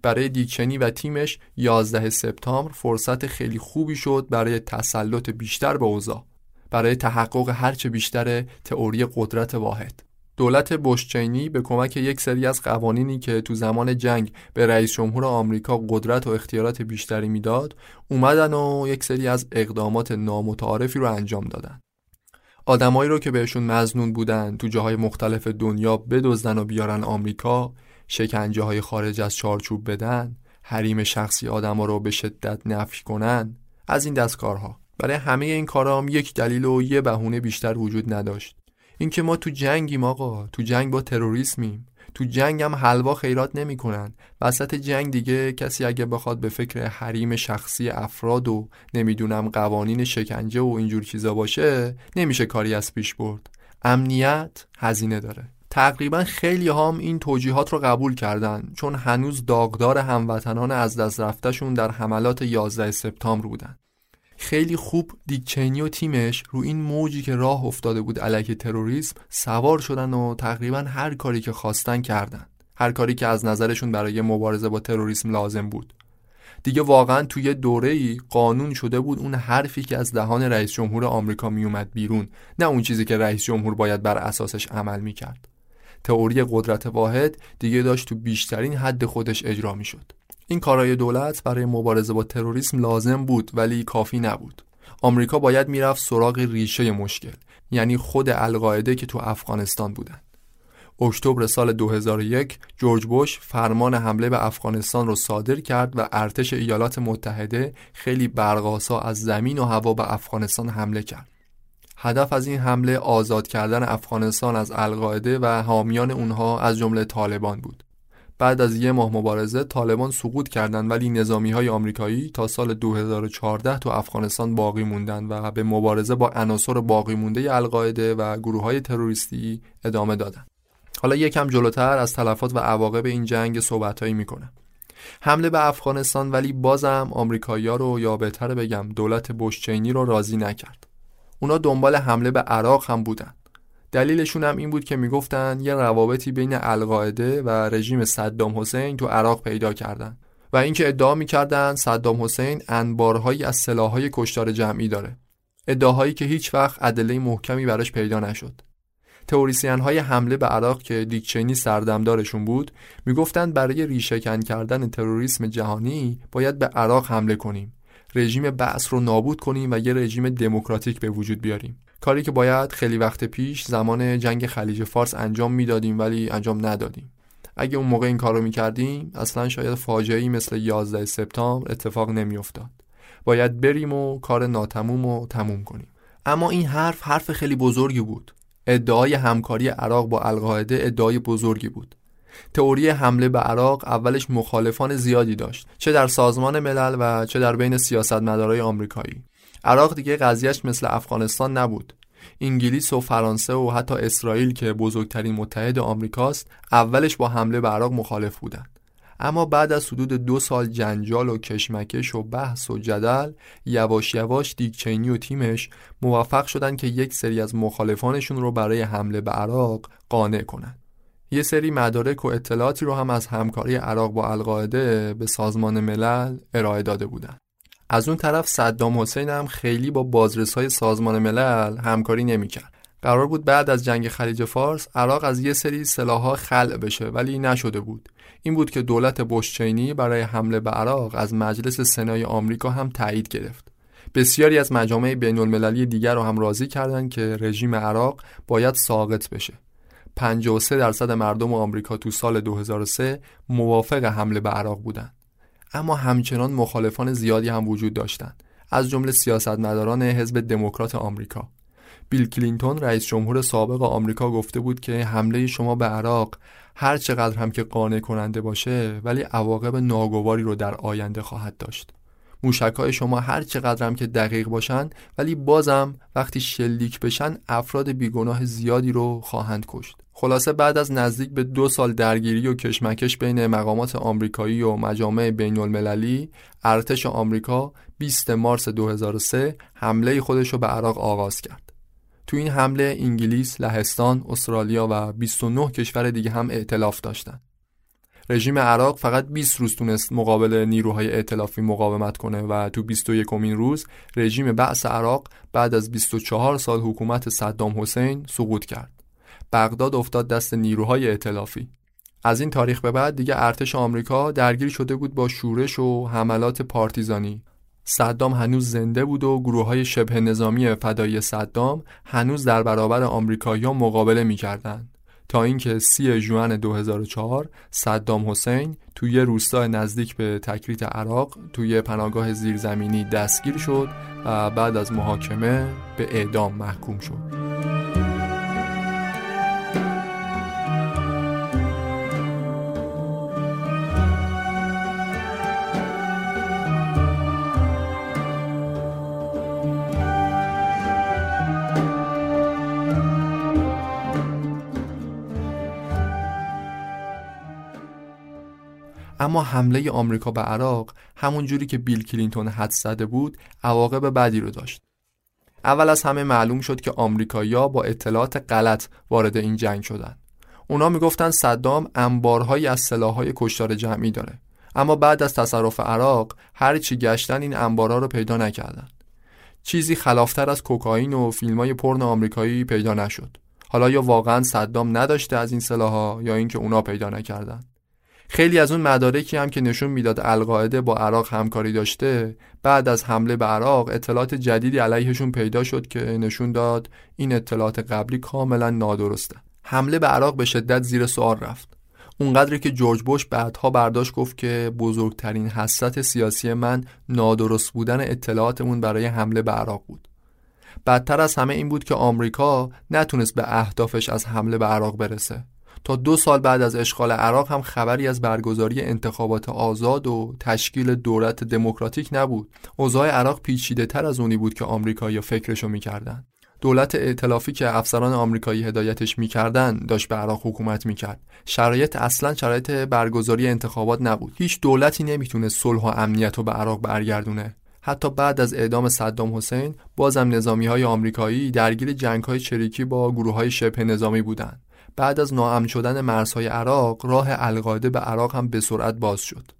برای دیکچنی و تیمش 11 سپتامبر فرصت خیلی خوبی شد برای تسلط بیشتر به اوضاع برای تحقق هرچه بیشتر تئوری قدرت واحد دولت بوشچینی به کمک یک سری از قوانینی که تو زمان جنگ به رئیس جمهور آمریکا قدرت و اختیارات بیشتری می‌داد اومدن و یک سری از اقدامات نامتعارفی رو انجام دادن. آدمایی رو که بهشون مزنون بودن تو جاهای مختلف دنیا بدزدن و بیارن آمریکا شکنجه های خارج از چارچوب بدن حریم شخصی آدما رو به شدت نفی کنن از این دستکارها. برای همه این کارام یک دلیل و یه بهونه بیشتر وجود نداشت. اینکه ما تو جنگیم آقا تو جنگ با تروریسمیم. تو جنگ هم حلوا خیرات نمی‌کنن. وسط جنگ دیگه کسی اگه بخواد به فکر حریم شخصی افراد و نمی‌دونم قوانین شکنجه و اینجور چیزا باشه نمیشه کاری از پیش برد. امنیت هزینه داره. تقریبا خیلی هم این توجیهات رو قبول کردن چون هنوز داغدار هموطنان از دست رفتشون در حملات 11 سپتامبر بودن. خیلی خوب دیکچینی و تیمش رو این موجی که راه افتاده بود علیه تروریسم سوار شدن و تقریبا هر کاری که خواستن کردن. هر کاری که از نظرشون برای مبارزه با تروریسم لازم بود. دیگه واقعا توی دوره ای قانون شده بود اون حرفی که از دهان رئیس جمهور آمریکا میومد بیرون نه اون چیزی که رئیس جمهور باید بر اساسش عمل می‌کرد. تئوری قدرت واحد دیگه داشت تو بیشترین حد خودش اجرا می‌شد. این کارهای دولت برای مبارزه با تروریسم لازم بود ولی کافی نبود آمریکا باید می‌رفت سراغ ریشه مشکل یعنی خود القاعده که تو افغانستان بودن اکتبر سال 2001 جورج بوش فرمان حمله به افغانستان رو صادر کرد و ارتش ایالات متحده خیلی برقاسا از زمین و هوا به افغانستان حمله کرد. هدف از این حمله آزاد کردن افغانستان از القاعده و حامیان اونها از جمله طالبان بود. بعد از یه ماه مبارزه طالبان سقوط کردند ولی نظامی های آمریکایی تا سال 2014 تو افغانستان باقی موندن و به مبارزه با عناصر باقی مونده القاعده و گروه های تروریستی ادامه دادن. حالا یکم جلوتر از تلفات و عواقب این جنگ صحبتهایی می‌کنم. حمله به افغانستان ولی بازم آمریکایی‌ها رو یا بهتر بگم دولت بوشچینی رو راضی نکرد. اونا دنبال حمله به عراق هم بودن. دلیلشون هم این بود که می‌گفتن یه روابطی بین القاعده و رژیم صدام حسین تو عراق پیدا کردن و اینکه ادعا می‌کردن صدام حسین انبارهایی از سلاحهای کشتار جمعی داره. ادعاهایی که هیچ وقت ادله محکمی براش پیدا نشد. تئوریسین های حمله به عراق که دیکچینی سردمدارشون بود می‌گفتند برای ریشهکن کردن تروریسم جهانی باید به عراق حمله کنیم. رژیم بعث رو نابود کنیم و یه رژیم دموکراتیک به وجود بیاریم. کاری که باید خیلی وقت پیش زمان جنگ خلیج فارس انجام می‌دادیم ولی انجام ندادیم. اگه اون موقع این کار رو می‌کردیم اصلا شاید فاجعه مثل 11 سپتامبر اتفاق نمیافتاد. باید بریم و کار ناتموم و تموم کنیم. اما این حرف حرف خیلی بزرگی بود. ادعای همکاری عراق با القاعده ادعای بزرگی بود. تئوری حمله به عراق اولش مخالفان زیادی داشت چه در سازمان ملل و چه در بین سیاستمدارای آمریکایی. عراق دیگه قضیهش مثل افغانستان نبود انگلیس و فرانسه و حتی اسرائیل که بزرگترین متحد آمریکاست اولش با حمله به عراق مخالف بودند اما بعد از حدود دو سال جنجال و کشمکش و بحث و جدل یواش یواش دیکچینی و تیمش موفق شدن که یک سری از مخالفانشون رو برای حمله به عراق قانع کنند. یه سری مدارک و اطلاعاتی رو هم از همکاری عراق با القاعده به سازمان ملل ارائه داده بودند. از اون طرف صدام حسین هم خیلی با بازرسای سازمان ملل همکاری نمی‌کرد. قرار بود بعد از جنگ خلیج فارس عراق از یه سری سلاح‌ها خلع بشه ولی نشده بود. این بود که دولت بشچینی برای حمله به عراق از مجلس سنای آمریکا هم تایید گرفت. بسیاری از مجامع بین المللی دیگر رو هم راضی کردند که رژیم عراق باید ساقط بشه. 53 درصد مردم آمریکا تو سال 2003 موافق حمله به عراق بودند. اما همچنان مخالفان زیادی هم وجود داشتند. از جمله سیاستمداران حزب دموکرات آمریکا. بیل کلینتون رئیس جمهور سابق آمریکا گفته بود که حمله شما به عراق هر چقدر هم که قانع کننده باشه ولی عواقب ناگواری رو در آینده خواهد داشت. موشکهای شما هر چقدر هم که دقیق باشن ولی بازم وقتی شلیک بشن افراد بیگناه زیادی رو خواهند کشت. خلاصه بعد از نزدیک به دو سال درگیری و کشمکش بین مقامات آمریکایی و مجامع بین المللی ارتش آمریکا 20 مارس 2003 حمله خودش رو به عراق آغاز کرد تو این حمله انگلیس، لهستان، استرالیا و 29 کشور دیگه هم ائتلاف داشتند. رژیم عراق فقط 20 روز تونست مقابل نیروهای ائتلافی مقاومت کنه و تو 21 امین روز رژیم بعث عراق بعد از 24 سال حکومت صدام حسین سقوط کرد. بغداد افتاد دست نیروهای ائتلافی. از این تاریخ به بعد دیگه ارتش آمریکا درگیر شده بود با شورش و حملات پارتیزانی. صدام هنوز زنده بود و گروه های شبه نظامی فدایی صدام هنوز در برابر آمریکایی‌ها مقابله می‌کردند. تا اینکه سی جوان 2004 صدام حسین توی روستا نزدیک به تکریت عراق توی پناهگاه زیرزمینی دستگیر شد و بعد از محاکمه به اعدام محکوم شد. اما حمله آمریکا به عراق همون جوری که بیل کلینتون حد زده بود عواقب بدی رو داشت. اول از همه معلوم شد که آمریکایی‌ها با اطلاعات غلط وارد این جنگ شدن. اونا می‌گفتن صدام انبارهایی از سلاحهای کشتار جمعی داره. اما بعد از تصرف عراق هر چی گشتن این انبارها رو پیدا نکردن. چیزی خلافتر از کوکائین و فیلمای پرن آمریکایی پیدا نشد. حالا یا واقعا صدام نداشته از این سلاحها یا اینکه اونا پیدا نکردن. خیلی از اون مدارکی هم که نشون می‌داد القاعده با عراق همکاری داشته بعد از حمله به عراق اطلاعات جدیدی علیهشون پیدا شد که نشون داد این اطلاعات قبلی کاملا نادرسته. حمله به عراق به شدت زیر سوال رفت. اونقدری که جورج بوش بعدها برداشت گفت که بزرگترین حسرت سیاسی من نادرست بودن اطلاعاتمون برای حمله به عراق بود. بدتر از همه این بود که آمریکا نتونست به اهدافش از حمله به عراق برسه. تا دو سال بعد از اشغال عراق هم خبری از برگزاری انتخابات آزاد و تشکیل دولت دموکراتیک نبود. اوضاع عراق پیچیده تر از اونی بود که آمریکایی‌ها فکرشو می‌کردن. دولت ائتلافی که افسران آمریکایی هدایتش می‌کردن داشت به عراق حکومت می‌کرد شرایط اصلا شرایط برگزاری انتخابات نبود هیچ دولتی نمی‌تونه صلح و امنیت رو به عراق برگردونه حتی بعد از اعدام صدام حسین بازم نظامی های آمریکایی درگیر جنگ های چریکی با گروه های شبه نظامی بودند بعد از ناامن شدن مرزهای عراق راه القاعده به عراق هم به سرعت باز شد.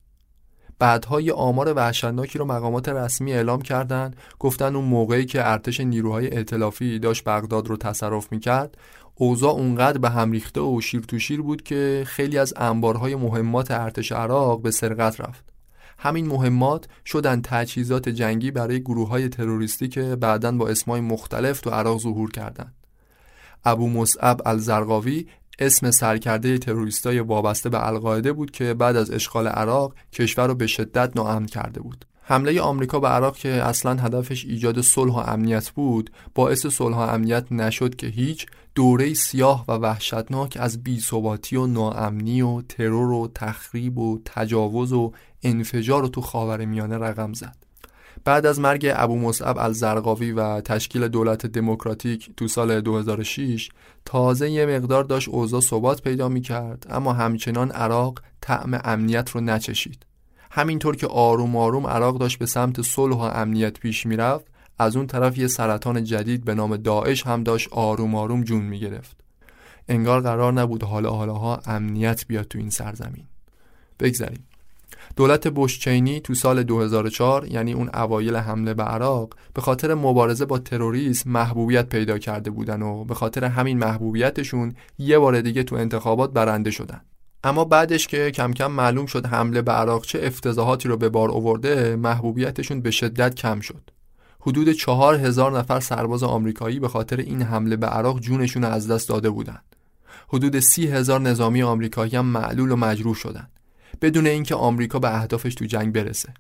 بعدها یه آمار وحشتناکی رو مقامات رسمی اعلام کردند. گفتن اون موقعی که ارتش نیروهای ائتلافی داشت بغداد رو تصرف می‌کرد اوضاع اونقدر به هم ریخته و شیر تو شیر بود که خیلی از انبارهای مهمات ارتش عراق به سرقت رفت. همین مهمات شدن تجهیزات جنگی برای گروه های تروریستی که بعدا با اسمای مختلف تو عراق ظهور کردند. ابو مصعب الزرقاوی اسم سرکرده تروریستای وابسته به القاعده بود که بعد از اشغال عراق کشور رو به شدت ناامن کرده بود. حمله آمریکا به عراق که اصلا هدفش ایجاد صلح و امنیت بود باعث صلح و امنیت نشد که هیچ دوره سیاه و وحشتناک از بیثباتی و ناامنی و ترور و تخریب و تجاوز و انفجار رو تو خاور میانه رقم زد. بعد از مرگ ابو مصعب الزرقاوی و تشکیل دولت دموکراتیک تو سال 2006 تازه یه مقدار داشت اوضاع ثبات پیدا می کرد اما همچنان عراق طعم امنیت رو نچشید. همینطور که آروم آروم عراق داشت به سمت صلح و امنیت پیش می‌رفت از اون طرف یه سرطان جدید به نام داعش هم داشت آروم آروم جون می گرفت انگار قرار نبود حالا حالاها امنیت بیاد تو این سرزمین. بگذریم دولت بوشچینی تو سال 2004 یعنی اون اوایل حمله به عراق به خاطر مبارزه با تروریسم محبوبیت پیدا کرده بودن و به خاطر همین محبوبیتشون یه بار دیگه تو انتخابات برنده شدن اما بعدش که کم کم معلوم شد حمله به عراق چه افتضاحاتی رو به بار آورده محبوبیتشون به شدت کم شد حدود چهار هزار نفر سرباز آمریکایی به خاطر این حمله به عراق جونشون از دست داده بودند. حدود سی هزار نظامی آمریکایی هم معلول و مجروح شدند. بدون اینکه آمریکا به اهدافش تو جنگ برسه.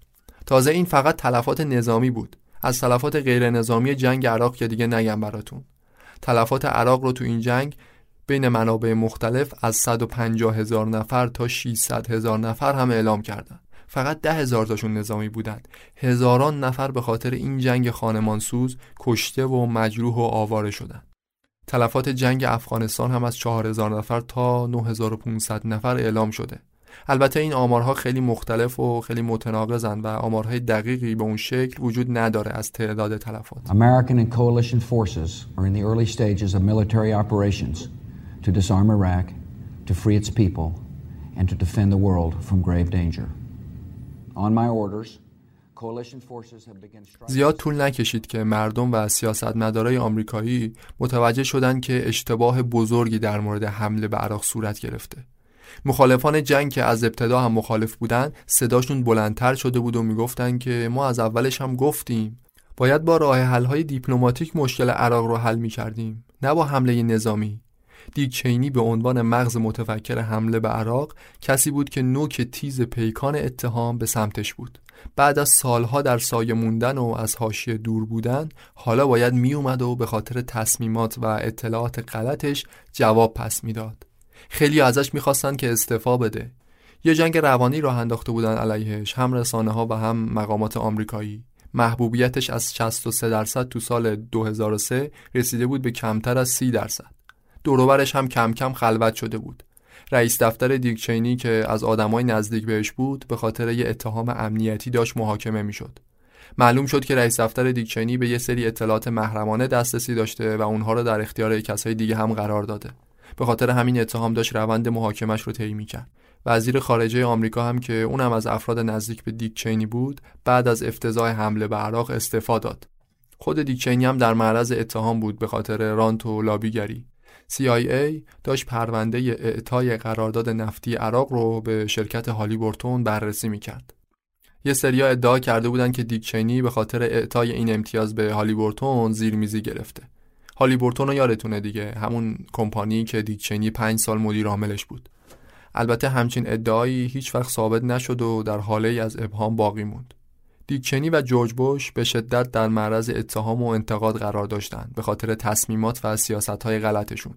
تازه این فقط تلفات نظامی بود. از تلفات غیر نظامی جنگ عراق که دیگه نگم براتون. تلفات عراق رو تو این جنگ بین منابع مختلف از 150 هزار نفر تا 600 هزار نفر هم اعلام کردند. فقط ده هزار تاشون نظامی بودند هزاران نفر به خاطر این جنگ خانمانسوز کشته و مجروح و آواره شدند تلفات جنگ افغانستان هم از 4000 نفر تا 9500 نفر اعلام شده البته این آمارها خیلی مختلف و خیلی متناقضن و آمارهای دقیقی به اون شکل وجود نداره از تعداد تلفات American and coalition forces are in the early stages of military operations to disarm Iraq, to free its people and to defend the world from grave danger. زیاد طول نکشید که مردم و سیاستمدارای آمریکایی متوجه شدند که اشتباه بزرگی در مورد حمله به عراق صورت گرفته. مخالفان جنگ که از ابتدا هم مخالف بودن صداشون بلندتر شده بود و می‌گفتن که ما از اولش هم گفتیم. باید با راه حل دیپلماتیک مشکل عراق رو حل می‌کردیم نه با حمله نظامی. دیک چینی به عنوان مغز متفکر حمله به عراق کسی بود که نوک تیز پیکان اتهام به سمتش بود. بعد از سالها در سایه موندن و از حاشیه دور بودن حالا باید میومد و به خاطر تصمیمات و اطلاعات غلطش جواب پس می‌داد. خیلی ازش می‌خواستن که استعفا بده. یه جنگ روانی راه انداخته بودن علیهش هم رسانه ها و هم مقامات آمریکایی. محبوبیتش از 63 درصد تو سال 2003 رسیده بود به کمتر از 30 درصد. دوروبرش هم کم کم خلوت شده بود. رئیس دفتر دیکچینی که از آدمای نزدیک بهش بود به خاطر یه اتهام امنیتی داشت محاکمه می‌شد. معلوم شد که رئیس دفتر دیکچینی به یه سری اطلاعات محرمانه دسترسی داشته و اونها رو در اختیار کسای دیگه هم قرار داده. به خاطر همین اتهام داشت روند محاکمش رو طی می‌کرد وزیر خارجه آمریکا هم که اونم از افراد نزدیک به دیک بود بعد از افتضاح حمله به عراق استعفا داد خود دیک هم در معرض اتهام بود به خاطر رانت و لابیگری CIA داشت پرونده اعطای قرارداد نفتی عراق رو به شرکت هالی بورتون بررسی می‌کرد. یه سریا ادعا کرده بودن که دیکچینی به خاطر اعطای این امتیاز به هالی بورتون زیرمیزی گرفته. هالی بورتون رو یادتونه دیگه همون کمپانی که دیکچینی پنج سال مدیر عاملش بود. البته همچین ادعایی هیچ وقت ثابت نشد و در حاله از ابهام باقی موند. دیکچنی و جورج بوش به شدت در معرض اتهام و انتقاد قرار داشتند به خاطر تصمیمات و سیاستهای غلطشون.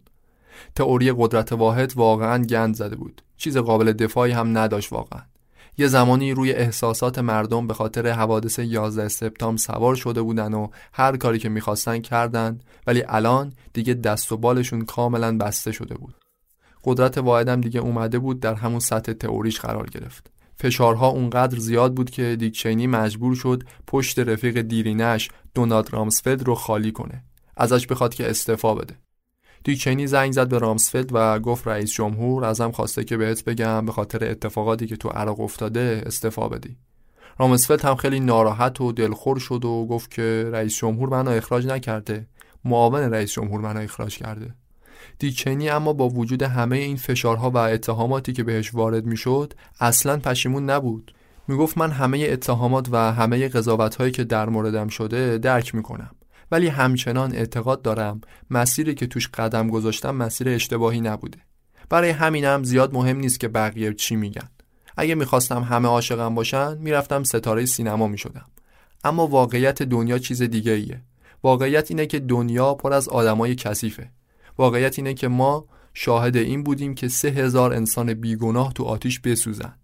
تئوری قدرت واحد واقعا گند زده بود. چیز قابل دفاعی هم نداشت واقعا. یه زمانی روی احساسات مردم به خاطر حوادث 11 سپتامبر سوار شده بودن و هر کاری که می‌خواستن کردند ولی الان دیگه دست و بالشون کاملا بسته شده بود. قدرت واحد هم دیگه اومده بود در همون سطح تئوریش قرار گرفت. فشارها اونقدر زیاد بود که دیکچینی مجبور شد پشت رفیق دیرینش دونالد رامسفلد رو خالی کنه ازش بخواد که استعفا بده دیکچینی زنگ زد به رامسفلد و گفت رئیس جمهور ازم خواسته که بهت بگم به خاطر اتفاقاتی که تو عراق افتاده استعفا بدی. رامسفلد هم خیلی ناراحت و دلخور شد و گفت که رئیس جمهور منو اخراج نکرده. معاون رئیس جمهور منو اخراج کرده. دیکچینی اما با وجود همه این فشارها و اتهاماتی که بهش وارد می‌شد اصلا پشیمون نبود. می‌گفت من همه اتهامات و همه قضاوتهایی که در موردم شده درک می‌کنم. ولی همچنان اعتقاد دارم مسیری که توش قدم گذاشتم مسیر اشتباهی نبوده. برای همینم زیاد مهم نیست که بقیه چی میگن. اگه می‌خواستم همه عاشقم باشن می‌رفتم ستاره سینما می‌شدم. اما واقعیت دنیا چیز دیگه ایه. واقعیت اینه که دنیا پر از آدمای کثیفه. واقعیت اینه که ما شاهد این بودیم که سه هزار انسان بیگناه تو آتیش بسوزن.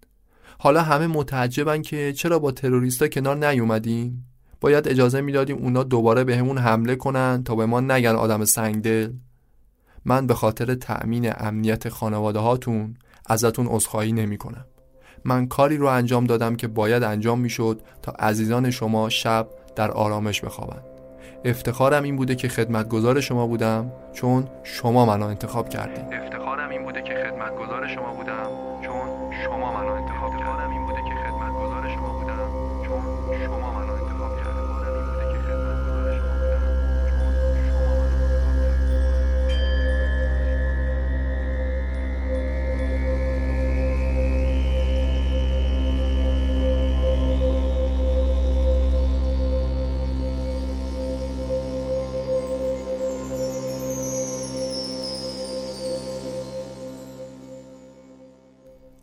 حالا همه متعجبن که چرا با تروریستا کنار نیومدیم؟ باید اجازه می‌دادیم اونا دوباره بهمون به حمله کنن تا به ما نگن آدم سنگدل من به خاطر تأمین امنیت خانواده هاتون ازتون عذرخواهی نمی کنم. من کاری رو انجام دادم که باید انجام می‌شد تا عزیزان شما شب در آرامش بخوابند. افتخارم این بوده که خدمتگزار شما بودم چون شما منو انتخاب کردید. افتخارم این بوده که خدمتگزار شما بودم چون شما منو انتخاب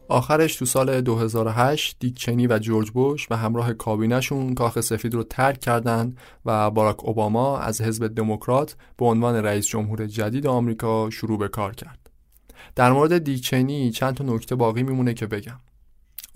آخرش تو سال 2008 دیک چنی و جورج بوش و همراه کابینشون کاخ سفید رو ترک کردند و باراک اوباما از حزب دموکرات به عنوان رئیس جمهور جدید آمریکا شروع به کار کرد. در مورد دیک چنی چند تا نکته باقی میمونه که بگم.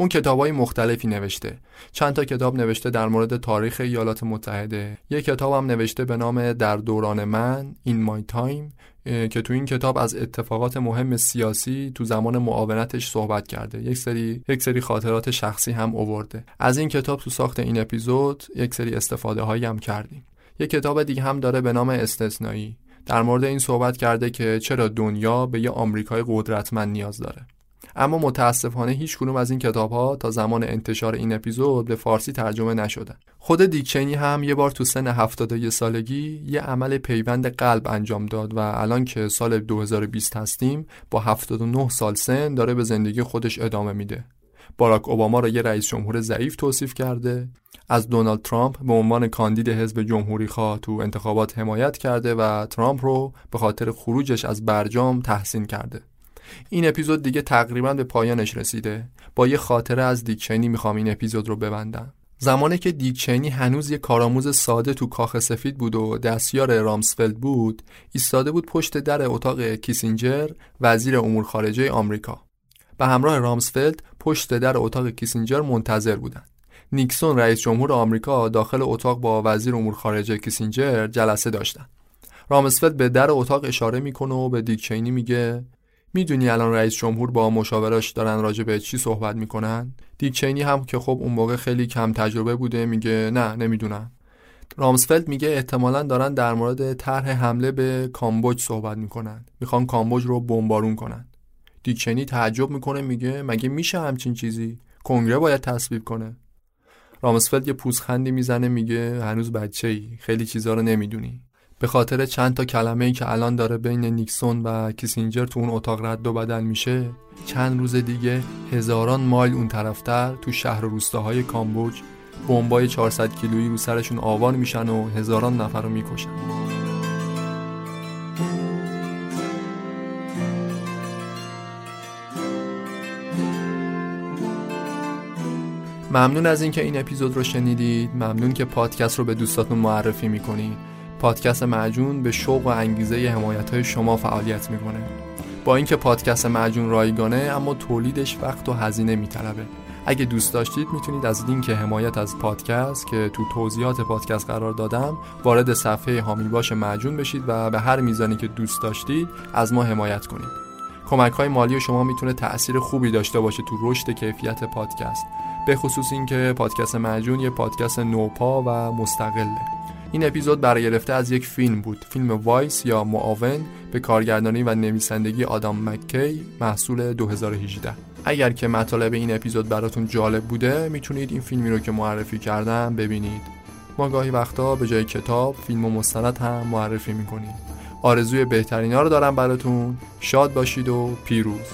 اون های مختلفی نوشته. چند تا کتاب نوشته در مورد تاریخ ایالات متحده. یک کتاب هم نوشته به نام در دوران من In My Time که تو این کتاب از اتفاقات مهم سیاسی تو زمان معاونتش صحبت کرده. یک سری یک سری خاطرات شخصی هم اوورده. از این کتاب تو ساخت این اپیزود یک سری استفاده هایی هم کردیم. یک کتاب دیگه هم داره به نام استثنایی. در مورد این صحبت کرده که چرا دنیا به یه آمریکای قدرتمند نیاز داره. اما متاسفانه هیچ کنوم از این کتاب ها تا زمان انتشار این اپیزود به فارسی ترجمه نشدن. خود دیکچنی هم یه بار تو سن 71 سالگی یه عمل پیوند قلب انجام داد و الان که سال 2020 هستیم با 79 سال سن داره به زندگی خودش ادامه میده. باراک اوباما را یه رئیس جمهور ضعیف توصیف کرده از دونالد ترامپ به عنوان کاندید حزب جمهوری خواه تو انتخابات حمایت کرده و ترامپ رو به خاطر خروجش از برجام تحسین کرده این اپیزود دیگه تقریبا به پایانش رسیده. با یه خاطره از دیکچنی می‌خوام این اپیزود رو ببندم. زمانی که دیکچنی هنوز یه کارآموز ساده تو کاخ سفید بود و دستیار رامسفلد بود ایستاده بود پشت در اتاق کیسینجر وزیر امور خارجه آمریکا. به همراه رامسفلد پشت در اتاق کیسینجر منتظر بودند نیکسون رئیس جمهور آمریکا داخل اتاق با وزیر امور خارجه کیسینجر جلسه داشتن. رامسفلد به در اتاق اشاره می‌کنه و به دیکچینی میگه می‌دونی الان رئیس جمهور با مشاوراش دارن راجع به چی صحبت می‌کنن؟ دیک چینی هم که خب اون موقع خیلی کم تجربه بوده میگه نه نمی‌دونم رامسفلد میگه احتمالا دارن در مورد طرح حمله به کامبوج صحبت می‌کنن. می‌خوان کامبوج رو بمبارون کنن. دیکچنی تعجب می‌کنه میگه مگه میشه همچین چیزی؟ کنگره باید تصویب کنه. رامسفلد یه پوزخندی می‌زنه میگه هنوز بچه ای خیلی چیزا رو نمی‌دونی. به خاطر چند تا کلمه که الان داره بین نیکسون و کیسینجر تو اون اتاق رد و بدل میشه چند روز دیگه هزاران مایل اون طرفتر تو شهر روستاهای کامبوج بمبای 400 کیلویی رو سرشون آوار میشن و هزاران نفر رو می‌کشن. ممنون از اینکه این اپیزود رو شنیدید. ممنون که پادکست رو به دوستاتون معرفی می‌کنید. پادکست معجون به شوق و انگیزه حمایت های شما فعالیت می‌کنه. با اینکه پادکست معجون رایگانه اما تولیدش وقت و هزینه میطلبه. اگه دوست داشتید می‌تونید از لینک حمایت از پادکست که تو توضیحات پادکست قرار دادم وارد صفحه هامی باش معجون بشید و به هر میزانی که دوست داشتید از ما حمایت کنید. کمک های مالی شما می‌تونه تأثیر خوبی داشته باشه تو رشد کیفیت پادکست. به خصوص اینکه پادکست معجون یه پادکست نوپا و مستقله. این اپیزود برگرفته از یک فیلم بود. فیلم Vice یا معاون به کارگردانی و نویسندگی آدام مکی محصول 2018 اگر که مطالب این اپیزود براتون جالب بوده می‌تونید این فیلمی رو که معرفی کردم ببینید. ما گاهی وقتا به جای کتاب فیلم و مستند هم معرفی می‌کنیم. آرزوی بهترین ها رو دارم براتون. شاد باشید و پیروز.